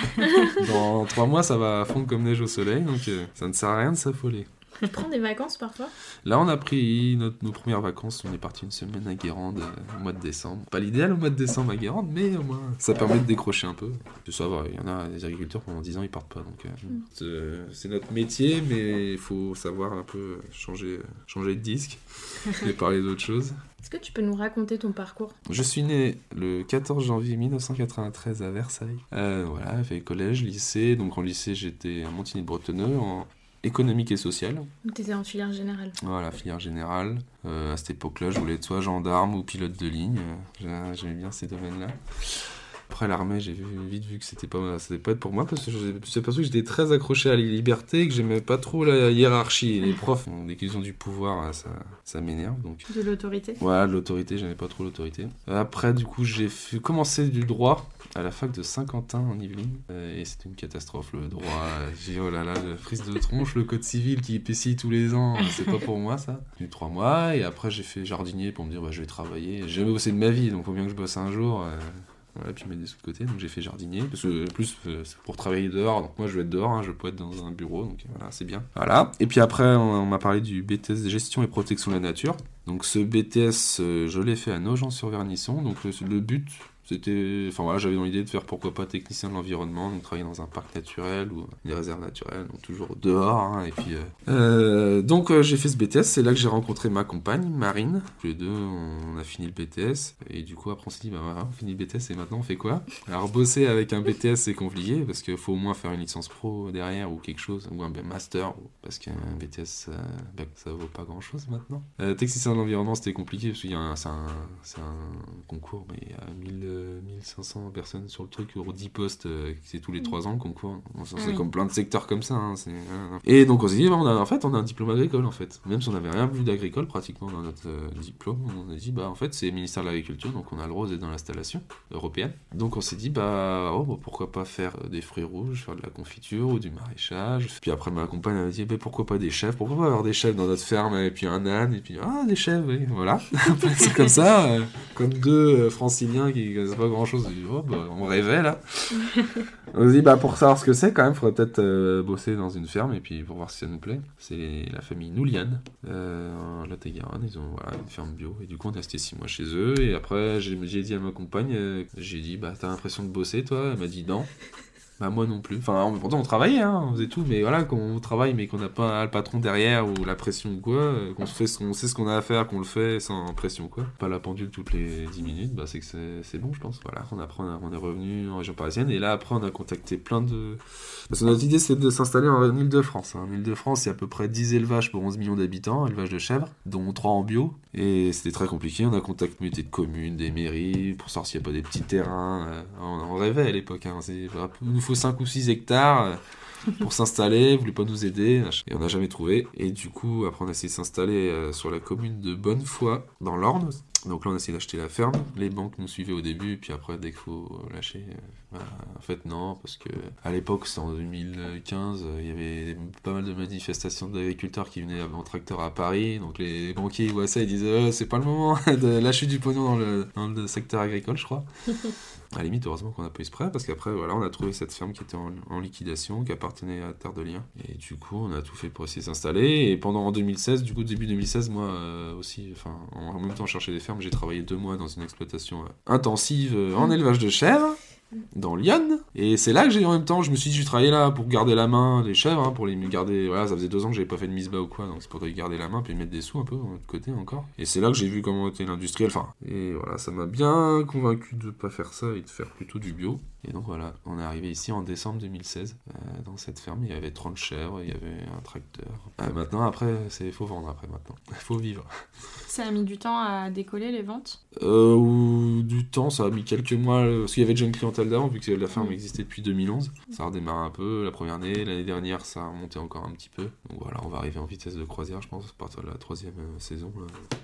[SPEAKER 4] Dans trois mois, ça va fondre comme neige au soleil. Donc, euh, ça ne sert à rien de s'affoler.
[SPEAKER 2] Tu prends des vacances parfois?
[SPEAKER 4] Là, on a pris nos premières vacances. On est parti une semaine à Guérande euh, au mois de décembre. Pas l'idéal au mois de décembre à Guérande, mais au moins ça permet de décrocher un peu. Tu sais, il y en a des agriculteurs pendant 10 ans, ils partent pas. Donc, euh, mm. c'est notre métier, mais il faut savoir un peu changer, changer de disque et parler d'autre chose.
[SPEAKER 2] Est-ce que tu peux nous raconter ton parcours?
[SPEAKER 4] Je suis né le 14 janvier 1993 à Versailles. Euh, voilà, fait collège, lycée. Donc en lycée, j'étais à Montigny-de-Bretonneux. En économique et sociale.
[SPEAKER 2] Tu étais en filière générale.
[SPEAKER 4] Voilà, filière générale. Euh, à cette époque-là, je voulais être soit gendarme ou pilote de ligne. Euh, j'aimais bien ces domaines-là. Après l'armée, j'ai vite vu que c'était pas, c'était pas être pour moi parce que suis aperçu que j'étais très accroché à la liberté et que j'aimais pas trop la hiérarchie. les profs, dès qu'ils ont du pouvoir, ça, ça m'énerve. Donc...
[SPEAKER 2] De l'autorité
[SPEAKER 4] Ouais, de l'autorité, j'aimais pas trop l'autorité. Après, du coup, j'ai commencé du droit à la fac de Saint-Quentin en Yvelines. Euh, et c'était une catastrophe, le droit. J'ai dit, oh là là, la frise de tronche, le code civil qui épaissit tous les ans, c'est pas pour moi ça. J'ai eu trois mois et après j'ai fait jardinier pour me dire, bah, je vais travailler. J'ai jamais bossé de ma vie, donc faut bien que je bosse un jour. Euh, voilà, puis je mets des sous de côté, donc j'ai fait jardinier. Parce que plus, euh, c'est pour travailler dehors, donc moi je vais être dehors, hein, je peux être dans un bureau, donc voilà, c'est bien. Voilà. Et puis après, on, m'a parlé du BTS gestion et protection de la nature. Donc ce BTS, je l'ai fait à Nogent-sur-Vernisson. Donc le but, c'était, enfin voilà, j'avais dans l'idée de faire pourquoi pas technicien de l'environnement, donc travailler dans un parc naturel ou des réserves naturelles, donc toujours dehors. Hein, et puis, euh, euh, donc euh, j'ai fait ce BTS, c'est là que j'ai rencontré ma compagne, Marine. Les deux, on a fini le BTS et du coup après on s'est dit bah voilà, on finit le BTS et maintenant on fait quoi? Alors bosser avec un BTS c'est compliqué parce qu'il faut au moins faire une licence pro derrière ou quelque chose ou un master parce qu'un BTS bah, ça vaut pas grand chose maintenant. technicien de l'environnement c'était compliqué parce qu'il y a c'est un, un, concours mais il y a 1000 1500 personnes sur le truc, pour 10 postes, euh, c'est tous les 3 ans le concours. C'est comme plein de secteurs comme ça. Hein, et donc on s'est dit, on a, en fait, on a un diplôme agricole en fait. Même si on n'avait rien vu d'agricole pratiquement dans notre euh, diplôme, on a dit, bah en fait, c'est ministère de l'Agriculture, donc on a le droit d'être dans l'installation européenne. Donc on s'est dit, bah, oh, bah, pourquoi pas faire euh, des fruits rouges, faire de la confiture ou du maraîchage. Puis après, ma compagne m'a dit, bah, pourquoi pas des chefs, pourquoi pas avoir des chefs dans notre ferme, et puis un âne, et puis, ah, des chefs, oui, voilà. c'est comme ça, comme deux franciliens qui pas grand chose. Oh, bah, on rêvait là. on se dit, bah, pour savoir ce que c'est, quand même, il faudrait peut-être euh, bosser dans une ferme et puis pour voir si ça nous plaît. C'est la famille Noulian, euh, en lot Ils ont voilà, une ferme bio. Et du coup, on est resté 6 mois chez eux. Et après, j'ai dit à ma compagne, euh, j'ai dit, bah, t'as l'impression de bosser, toi? Elle m'a dit, non. Bah moi non plus. Enfin, pourtant on travaillait, hein, on faisait tout, mais voilà, quand on travaille mais qu'on n'a pas le patron derrière ou la pression ou quoi, euh, qu'on fait, sait ce qu'on a à faire, qu'on le fait sans pression quoi. Pas la pendule toutes les 10 minutes, bah c'est que c'est bon je pense. Voilà, on apprend, on est revenu en région parisienne et là après on a contacté plein de... Parce que notre idée c'est de s'installer en Ile-de-France. Hein. En Ile-de-France il y a à peu près 10 élevages pour 11 millions d'habitants, élevages de chèvres, dont 3 en bio. Et c'était très compliqué, on a contacté des communes, des mairies, pour savoir s'il n'y a pas des petits terrains. Euh, on, rêvait à l'époque, hein. Faut 5 ou 6 hectares euh, pour s'installer, voulait pas nous aider, et on n'a jamais trouvé. Et du coup, après, on a essayé de s'installer euh, sur la commune de Bonnefoy, dans l'Orne. Donc là, on a essayé d'acheter la ferme. Les banques nous suivaient au début, puis après, dès qu'il faut lâcher, euh, bah, en fait, non, parce que à l'époque, c'était en 2015, il y avait pas mal de manifestations d'agriculteurs qui venaient en tracteur à Paris. Donc les banquiers, ils voient ça, ils disent c'est pas le moment de lâcher du pognon dans le, dans le secteur agricole, je crois. À la limite, heureusement qu'on a pas eu ce prêt, parce qu'après, voilà, on a trouvé cette ferme qui était en, liquidation, qui appartenait à Terre de Liens. Et du coup, on a tout fait pour essayer de s'installer. Et pendant en 2016, du coup, début 2016, moi euh, aussi, enfin, en même temps, je cherchais des fermes ferme, j'ai travaillé deux mois dans une exploitation intensive en élevage de chèvres dans Lyon. Et c'est là que j'ai en même temps, je me suis dit, je travaillais là pour garder la main des chèvres, hein, pour les garder. Voilà, ça faisait deux ans que j'avais pas fait de mise bas ou quoi, donc c'est pour les garder la main puis mettre des sous un peu de côté encore. Et c'est là que j'ai vu comment était l'industriel. Enfin, et voilà, ça m'a bien convaincu de pas faire ça et de faire plutôt du bio. Et donc voilà, on est arrivé ici en décembre 2016 euh, dans cette ferme. Il y avait 30 chèvres, il y avait un tracteur. Euh, maintenant, après, c'est faut vendre après maintenant. Faut vivre.
[SPEAKER 2] Ça a mis du temps à décoller les ventes?
[SPEAKER 4] Euh, Du temps, ça a mis quelques mois. Parce qu'il y avait déjà une clientèle d'avant, vu que la ferme mm. existait depuis 2011. Ça a redémarré un peu la première année. L'année dernière, ça a monté encore un petit peu. Donc voilà, on va arriver en vitesse de croisière, je pense, à partir de la troisième saison.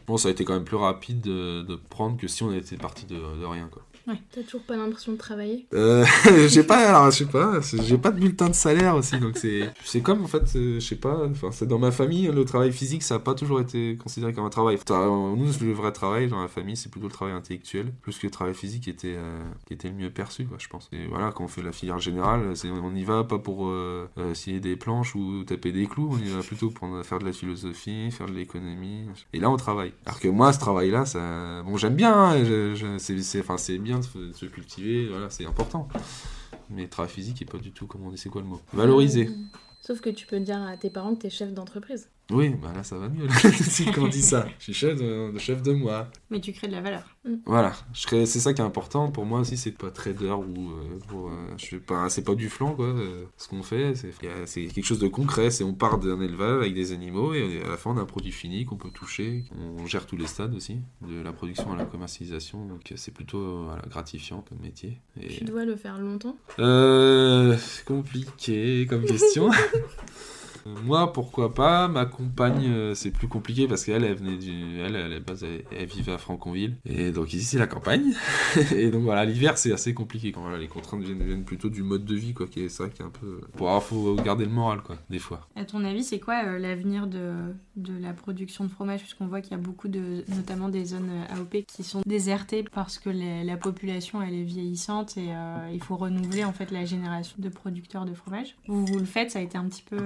[SPEAKER 4] Bon, ça a été quand même plus rapide de, prendre que si on était parti de, de rien. Quoi.
[SPEAKER 2] Ouais. T'as toujours pas l'impression de travailler?
[SPEAKER 4] Euh, J'ai pas, alors, je sais pas, j'ai pas de bulletin de salaire aussi, donc c'est, c'est comme en fait, je sais pas, enfin c'est dans ma famille, le travail physique ça a pas toujours été considéré comme un travail. Nous, le vrai travail dans la famille, c'est plutôt le travail intellectuel, plus que le travail physique qui était, euh, qui était le mieux perçu, quoi, je pense. Et voilà, quand on fait la filière générale, c'est, on y va pas pour euh, scier des planches ou taper des clous, on y va plutôt pour faire de la philosophie, faire de l'économie. Et là, on travaille. Alors que moi, ce travail-là, ça, bon, j'aime bien, hein, c'est, c'est, enfin, c'est bien de se cultiver, voilà, c'est important. Mais travail physique est pas du tout, comment on dit, c'est quoi le mot? Valoriser.
[SPEAKER 2] Sauf que tu peux dire à tes parents que tu es chef d'entreprise.
[SPEAKER 4] Oui, bah là ça va mieux quand on dit ça. Je suis chef de, chef de moi.
[SPEAKER 2] Mais tu crées de la valeur.
[SPEAKER 4] Mm. Voilà, c'est ça qui est important pour moi aussi, c'est pas trader ou euh, pour, euh, je pas, c'est pas du flanc quoi. Euh, ce qu'on fait, c'est quelque chose de concret. C'est on part d'un élevage avec des animaux et à la fin on a un produit fini qu'on peut toucher. On gère tous les stades aussi, de la production à la commercialisation. Donc c'est plutôt gratifiant comme métier.
[SPEAKER 2] Et... Tu dois le faire longtemps.
[SPEAKER 4] C'est compliqué comme question. Moi, pourquoi pas? Ma compagne, euh, c'est plus compliqué parce qu'elle, elle venait du. Elle, elle, elle, vivait à Franconville. Et donc, ici, c'est la campagne. et donc, voilà, l'hiver, c'est assez compliqué. Les contraintes viennent, plutôt du mode de vie, quoi. C'est vrai qu'il est un peu. Pour faut garder le moral, quoi, des fois.
[SPEAKER 2] À ton avis, c'est quoi euh, l'avenir de, de la production de fromage? Puisqu'on voit qu'il y a beaucoup de. notamment des zones euh, AOP qui sont désertées parce que la population, elle est vieillissante et il faut renouveler, en fait, la génération de producteurs de fromage. Vous le faites, ça a été un petit peu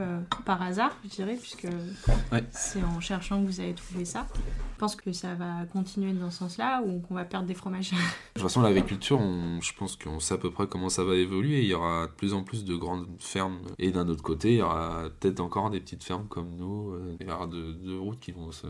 [SPEAKER 2] par hasard, je dirais, puisque c'est en cherchant que vous avez trouvé ça. Je pense que ça va continuer dans ce sens-là ou qu'on va perdre des fromages.
[SPEAKER 4] De toute façon, l'agriculture, je pense qu'on sait à peu près comment ça va évoluer. Il y aura de plus en plus de grandes fermes. Et d'un autre côté, il y aura peut-être encore des petites fermes comme nous. Euh, il y aura deux, routes qui vont se,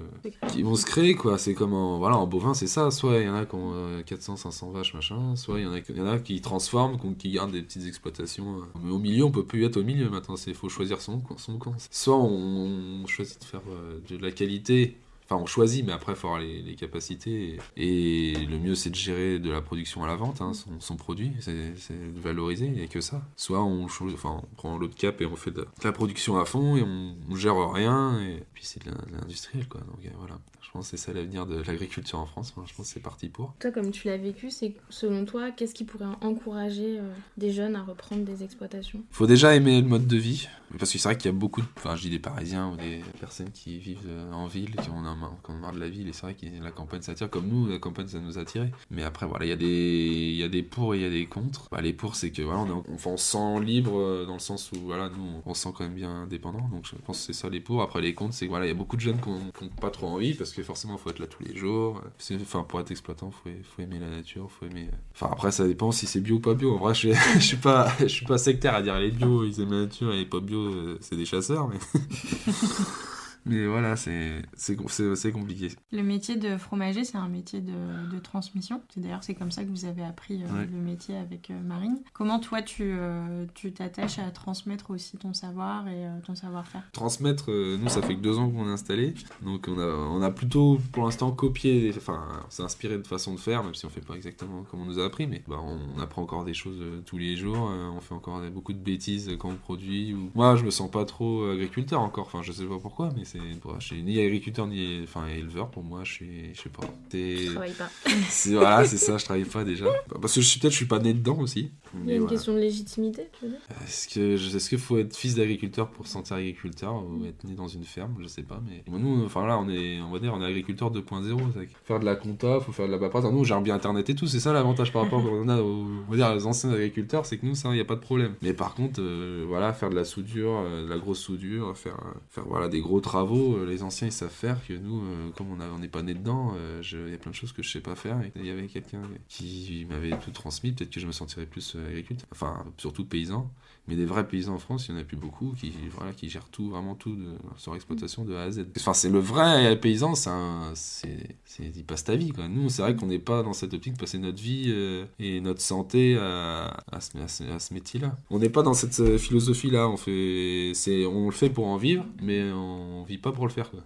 [SPEAKER 4] qui vont se créer. quoi. C'est comme en, voilà, en bovin, c'est ça. Soit il y en a qui ont 400, euh, 500 vaches, machin. Soit il y en a, il y en a qui transforment, qui gardent des petites exploitations. Euh. Mais au milieu, on peut plus être au milieu maintenant. Il faut choisir son, son camp. Soit on, choisit de faire de la qualité Enfin, on choisit, mais après, il faut avoir les, capacités. Et, le mieux, c'est de gérer de la production à la vente, hein, son, produit, c'est de valoriser, et que ça. Soit on, enfin, on prend l'autre cap et on fait de, la production à fond, et on, on gère rien, et puis c'est de l'industriel, quoi. Donc euh, voilà. Je pense que c'est ça l'avenir de l'agriculture en France. je pense que c'est parti pour.
[SPEAKER 2] Toi, comme tu l'as vécu, c'est selon toi, qu'est-ce qui pourrait encourager euh, des jeunes à reprendre des exploitations?
[SPEAKER 4] Il faut déjà aimer le mode de vie. Parce que c'est vrai qu'il y a beaucoup de. Enfin, je dis des Parisiens ou des personnes qui vivent euh, en ville, qui ont, qui ont marre de la ville. Et c'est vrai que la campagne s'attire. Comme nous, la campagne, ça nous a attiré. Mais après, voilà, il y, a des... y a des pour et il y a des contre. Bah, les pour, c'est que voilà, on, est... on, sent libre euh, dans le sens où voilà, nous, on, se sent quand même bien indépendant. Donc je pense que c'est ça les pour. Après, les contre, c'est que voilà, il y a beaucoup de jeunes qui n'ont pas trop envie parce que forcément, il faut être là tous les jours. Enfin, pour être exploitant, faut, faut, aimer la nature, faut aimer. Enfin, après, ça dépend si c'est bio ou pas bio. En vrai, je, je suis pas, je suis pas sectaire à dire les bio, ils aiment la nature et pas bio, euh, c'est des chasseurs, mais. Mais voilà, c'est compliqué.
[SPEAKER 2] Le métier de fromager, c'est un métier de, de transmission. D'ailleurs c'est comme ça que vous avez appris euh, le métier avec euh, Marine. Comment toi tu euh, tu t'attaches à transmettre aussi ton savoir et ton savoir-faire?
[SPEAKER 4] Transmettre, nous ça fait que deux ans qu'on est installé, donc on a, on a plutôt pour l'instant copié, enfin on s'est inspiré de façon de faire, même si on fait pas exactement comme on nous a appris, mais bah, on, apprend encore des choses tous les jours, on fait encore beaucoup de bêtises quand on produit. Ou... Moi je me sens pas trop agriculteur encore, enfin je sais pas pourquoi, mais c'est je suis ni agriculteur ni enfin éleveur pour moi je suis je sais pas.
[SPEAKER 2] Je travaille pas.
[SPEAKER 4] voilà c'est ça je travaille pas déjà. Parce que je suis peut-être je suis pas né dedans aussi
[SPEAKER 2] il y a une question de légitimité tu veux dire?
[SPEAKER 4] Est-ce que est-ce qu'il faut être fils d'agriculteur pour se sentir agriculteur ou être né dans une ferme? Je sais pas mais nous enfin là on est on va dire on est agriculteur 2.0 faire de la compta faut faire de la paperasse. Nous j'ai bien internet et tout c'est ça l'avantage par rapport a aux, on va dire, aux anciens agriculteurs c'est que nous ça il y a pas de problème. Mais par contre euh, voilà faire de la soudure euh, de la grosse soudure faire faire voilà des gros travaux travaux, les anciens ils savent faire que nous, comme on n'est pas né dedans, il y a plein de choses que je sais pas faire. Il y avait quelqu'un qui m'avait tout transmis, peut-être que je me sentirais plus agriculteur, enfin surtout paysan. Mais des vrais paysans en France, il n'y en a plus beaucoup qui, voilà, qui gèrent tout, vraiment tout de leur exploitation de A à Z. Enfin, c'est le vrai paysan, c'est c'est, il passe ta vie. Quoi. Nous, c'est vrai qu'on n'est pas dans cette optique de passer notre vie euh, et notre santé à, à ce, ce, métier-là. On n'est pas dans cette euh, philosophie-là. On, fait, c'est, on le fait pour en vivre, mais on vit pas pour le faire. Quoi.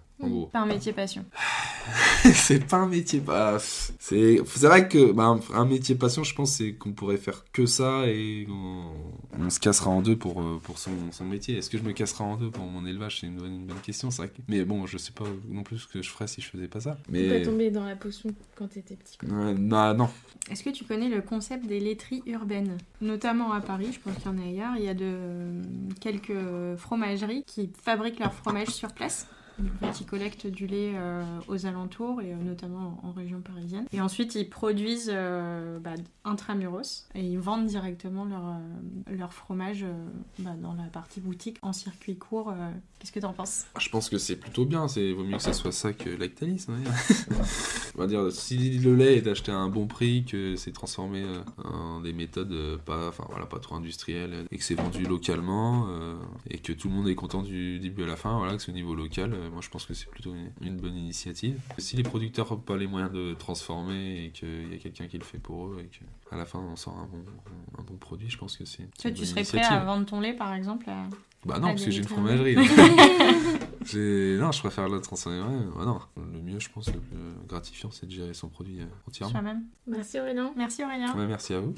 [SPEAKER 2] Pas un métier passion.
[SPEAKER 4] c'est pas un métier pas. C'est vrai que bah, un métier passion, je pense, c'est qu'on pourrait faire que ça et on, se cassera en deux pour, euh, pour son, son métier. Est-ce que je me casserai en deux pour mon élevage? C'est une, bonne, bonne question, c'est vrai. Mais bon, je sais pas non plus ce que je ferais si je faisais pas ça. Mais...
[SPEAKER 1] Tu pas tombé dans la potion quand t'étais petit.
[SPEAKER 4] non, non.
[SPEAKER 2] Est-ce que tu connais le concept des laiteries urbaines? Notamment à Paris, je pense qu'il y en a ailleurs. Il y a de quelques fromageries qui fabriquent leur fromage sur place qui collectent du lait euh, aux alentours et euh, notamment en, région parisienne. Et ensuite, ils produisent euh, bah, intramuros et ils vendent directement leur, leur fromage bah, dans la partie boutique en circuit court. Qu'est-ce que tu en penses
[SPEAKER 4] Je pense que c'est plutôt bien. C'est vaut mieux que ça soit ça que Lactalis. Hein. On va dire si le lait est acheté à un bon prix, que c'est transformé en des méthodes pas, enfin voilà, pas trop industrielles et que c'est vendu localement et que tout le monde est content du début à la fin, voilà, que c'est au niveau local moi je pense que c'est plutôt une, bonne initiative. Si les producteurs n'ont pas les moyens de transformer et qu'il y a quelqu'un qui le fait pour eux et qu'à la fin on sort un bon, un bon produit, je pense que c'est.
[SPEAKER 2] Tu, tu serais prêt à vendre ton lait par exemple
[SPEAKER 4] Bah non, parce que j'ai une fromagerie. non, je préfère le transformer. Bah non. Le mieux, je pense, le plus gratifiant, c'est de gérer son produit euh, entièrement.
[SPEAKER 2] Soi-même.
[SPEAKER 1] Merci Aurélien.
[SPEAKER 2] Merci Aurélien.
[SPEAKER 4] merci à vous.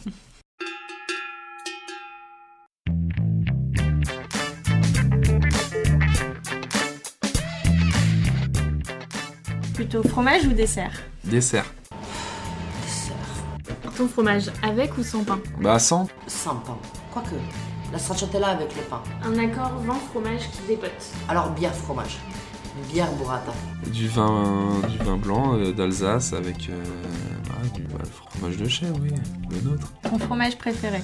[SPEAKER 2] Plutôt fromage ou dessert
[SPEAKER 4] Dessert.
[SPEAKER 1] Dessert. Ton fromage avec ou sans pain?
[SPEAKER 4] Bah sans.
[SPEAKER 3] Sans pain. Quoique, la stracciatella avec le pain.
[SPEAKER 1] Un accord vin fromage qui dépote.
[SPEAKER 3] Alors bière fromage. Bière burrata.
[SPEAKER 4] Du vin, du vin blanc euh, d'Alsace avec euh, bah, du bah, fromage de chèvre, oui, le nôtre.
[SPEAKER 2] Ton fromage préféré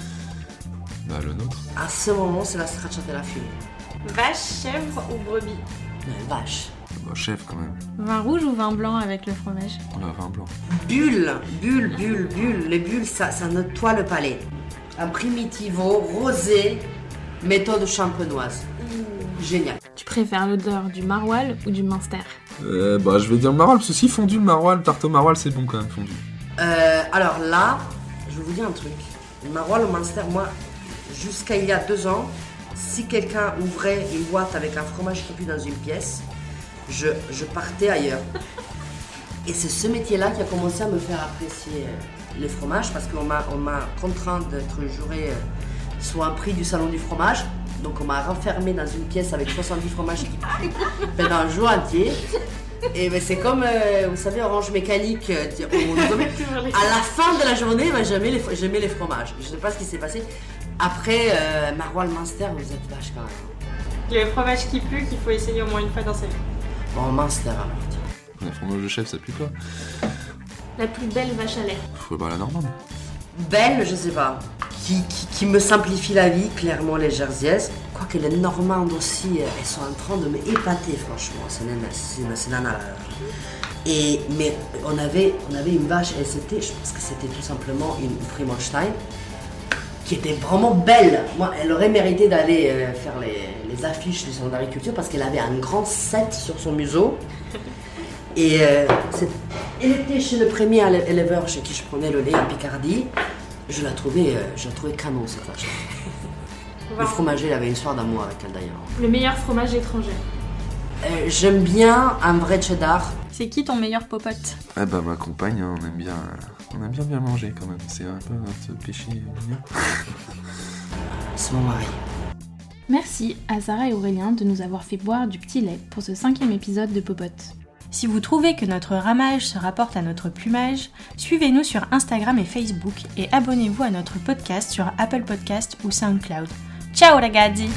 [SPEAKER 4] Bah le nôtre.
[SPEAKER 3] À ce moment, c'est la stracciatella fumée.
[SPEAKER 1] Vache, chèvre ou brebis?
[SPEAKER 3] Vache.
[SPEAKER 4] Chef quand même.
[SPEAKER 2] Vin rouge ou vin blanc avec le fromage?
[SPEAKER 4] Vin blanc.
[SPEAKER 3] Bulle, bulle, bulle, bulle. Les bulles, ça, ça nettoie le palais. Un primitivo rosé, méthode champenoise. Génial.
[SPEAKER 1] Tu préfères l'odeur du maroilles ou du minster?
[SPEAKER 4] Euh, Bah, je vais dire maroilles, parce que si fondu le maroilles, tarte au maroilles, c'est bon quand même fondu.
[SPEAKER 3] Euh, alors là, je vais vous dire un truc. Le maroilles au minster, moi, jusqu'à il y a deux ans, si quelqu'un ouvrait une boîte avec un fromage qui pue dans une pièce, je, partais ailleurs. Et c'est ce métier-là qui a commencé à me faire apprécier euh, les fromages parce qu'on m'a, contraint d'être juré euh, sur un prix du salon du fromage. Donc on m'a renfermé dans une pièce avec 70 fromages qui pendant un jour entier. Et ben, c'est comme, euh, vous savez, Orange Mécanique. à la fin de la journée, ben, j'aimais, les, les fromages. Je ne sais pas ce qui s'est passé. Après, euh, Maroilles Minster, vous êtes vache quand même.
[SPEAKER 1] Le fromage qui pue qu'il faut essayer au moins une fois dans sa vie.
[SPEAKER 3] Bon, mince.
[SPEAKER 4] La fromage de chef, ça pue quoi
[SPEAKER 1] La plus belle vache à lait.
[SPEAKER 4] Faut voir la normande.
[SPEAKER 3] Belle, je sais pas. Qui, qui, me simplifie la vie, clairement, les Jersiaises. Quoique les Normandes aussi, elles sont en train de me épater, franchement. C'est nana là. Et, mais on avait, on avait une vache, et c'était, je pense que c'était tout simplement une Friedrichstein qui était vraiment belle. Moi, elle aurait mérité d'aller euh, faire les, affiches du salon d'agriculture parce qu'elle avait un grand set sur son museau. Et euh, elle était chez le premier éleveur chez qui je prenais le lait en Picardie. Je la trouvais, euh, je la trouvais canon cette vache. Le fromager, il avait une histoire d'amour avec elle d'ailleurs.
[SPEAKER 1] Le meilleur fromage étranger.
[SPEAKER 3] J'aime bien un vrai cheddar.
[SPEAKER 2] C'est qui ton meilleur popote?
[SPEAKER 4] Ah bah ma compagne, hein, on aime bien on a bien bien mangé quand même. C'est un peu notre péché mignon.
[SPEAKER 3] C'est mon mari.
[SPEAKER 2] Merci à Sarah et Aurélien de nous avoir fait boire du petit lait pour ce cinquième épisode de Popote. Si vous trouvez que notre ramage se rapporte à notre plumage, suivez-nous sur Instagram et Facebook et abonnez-vous à notre podcast sur Apple Podcast ou SoundCloud. Ciao ragazzi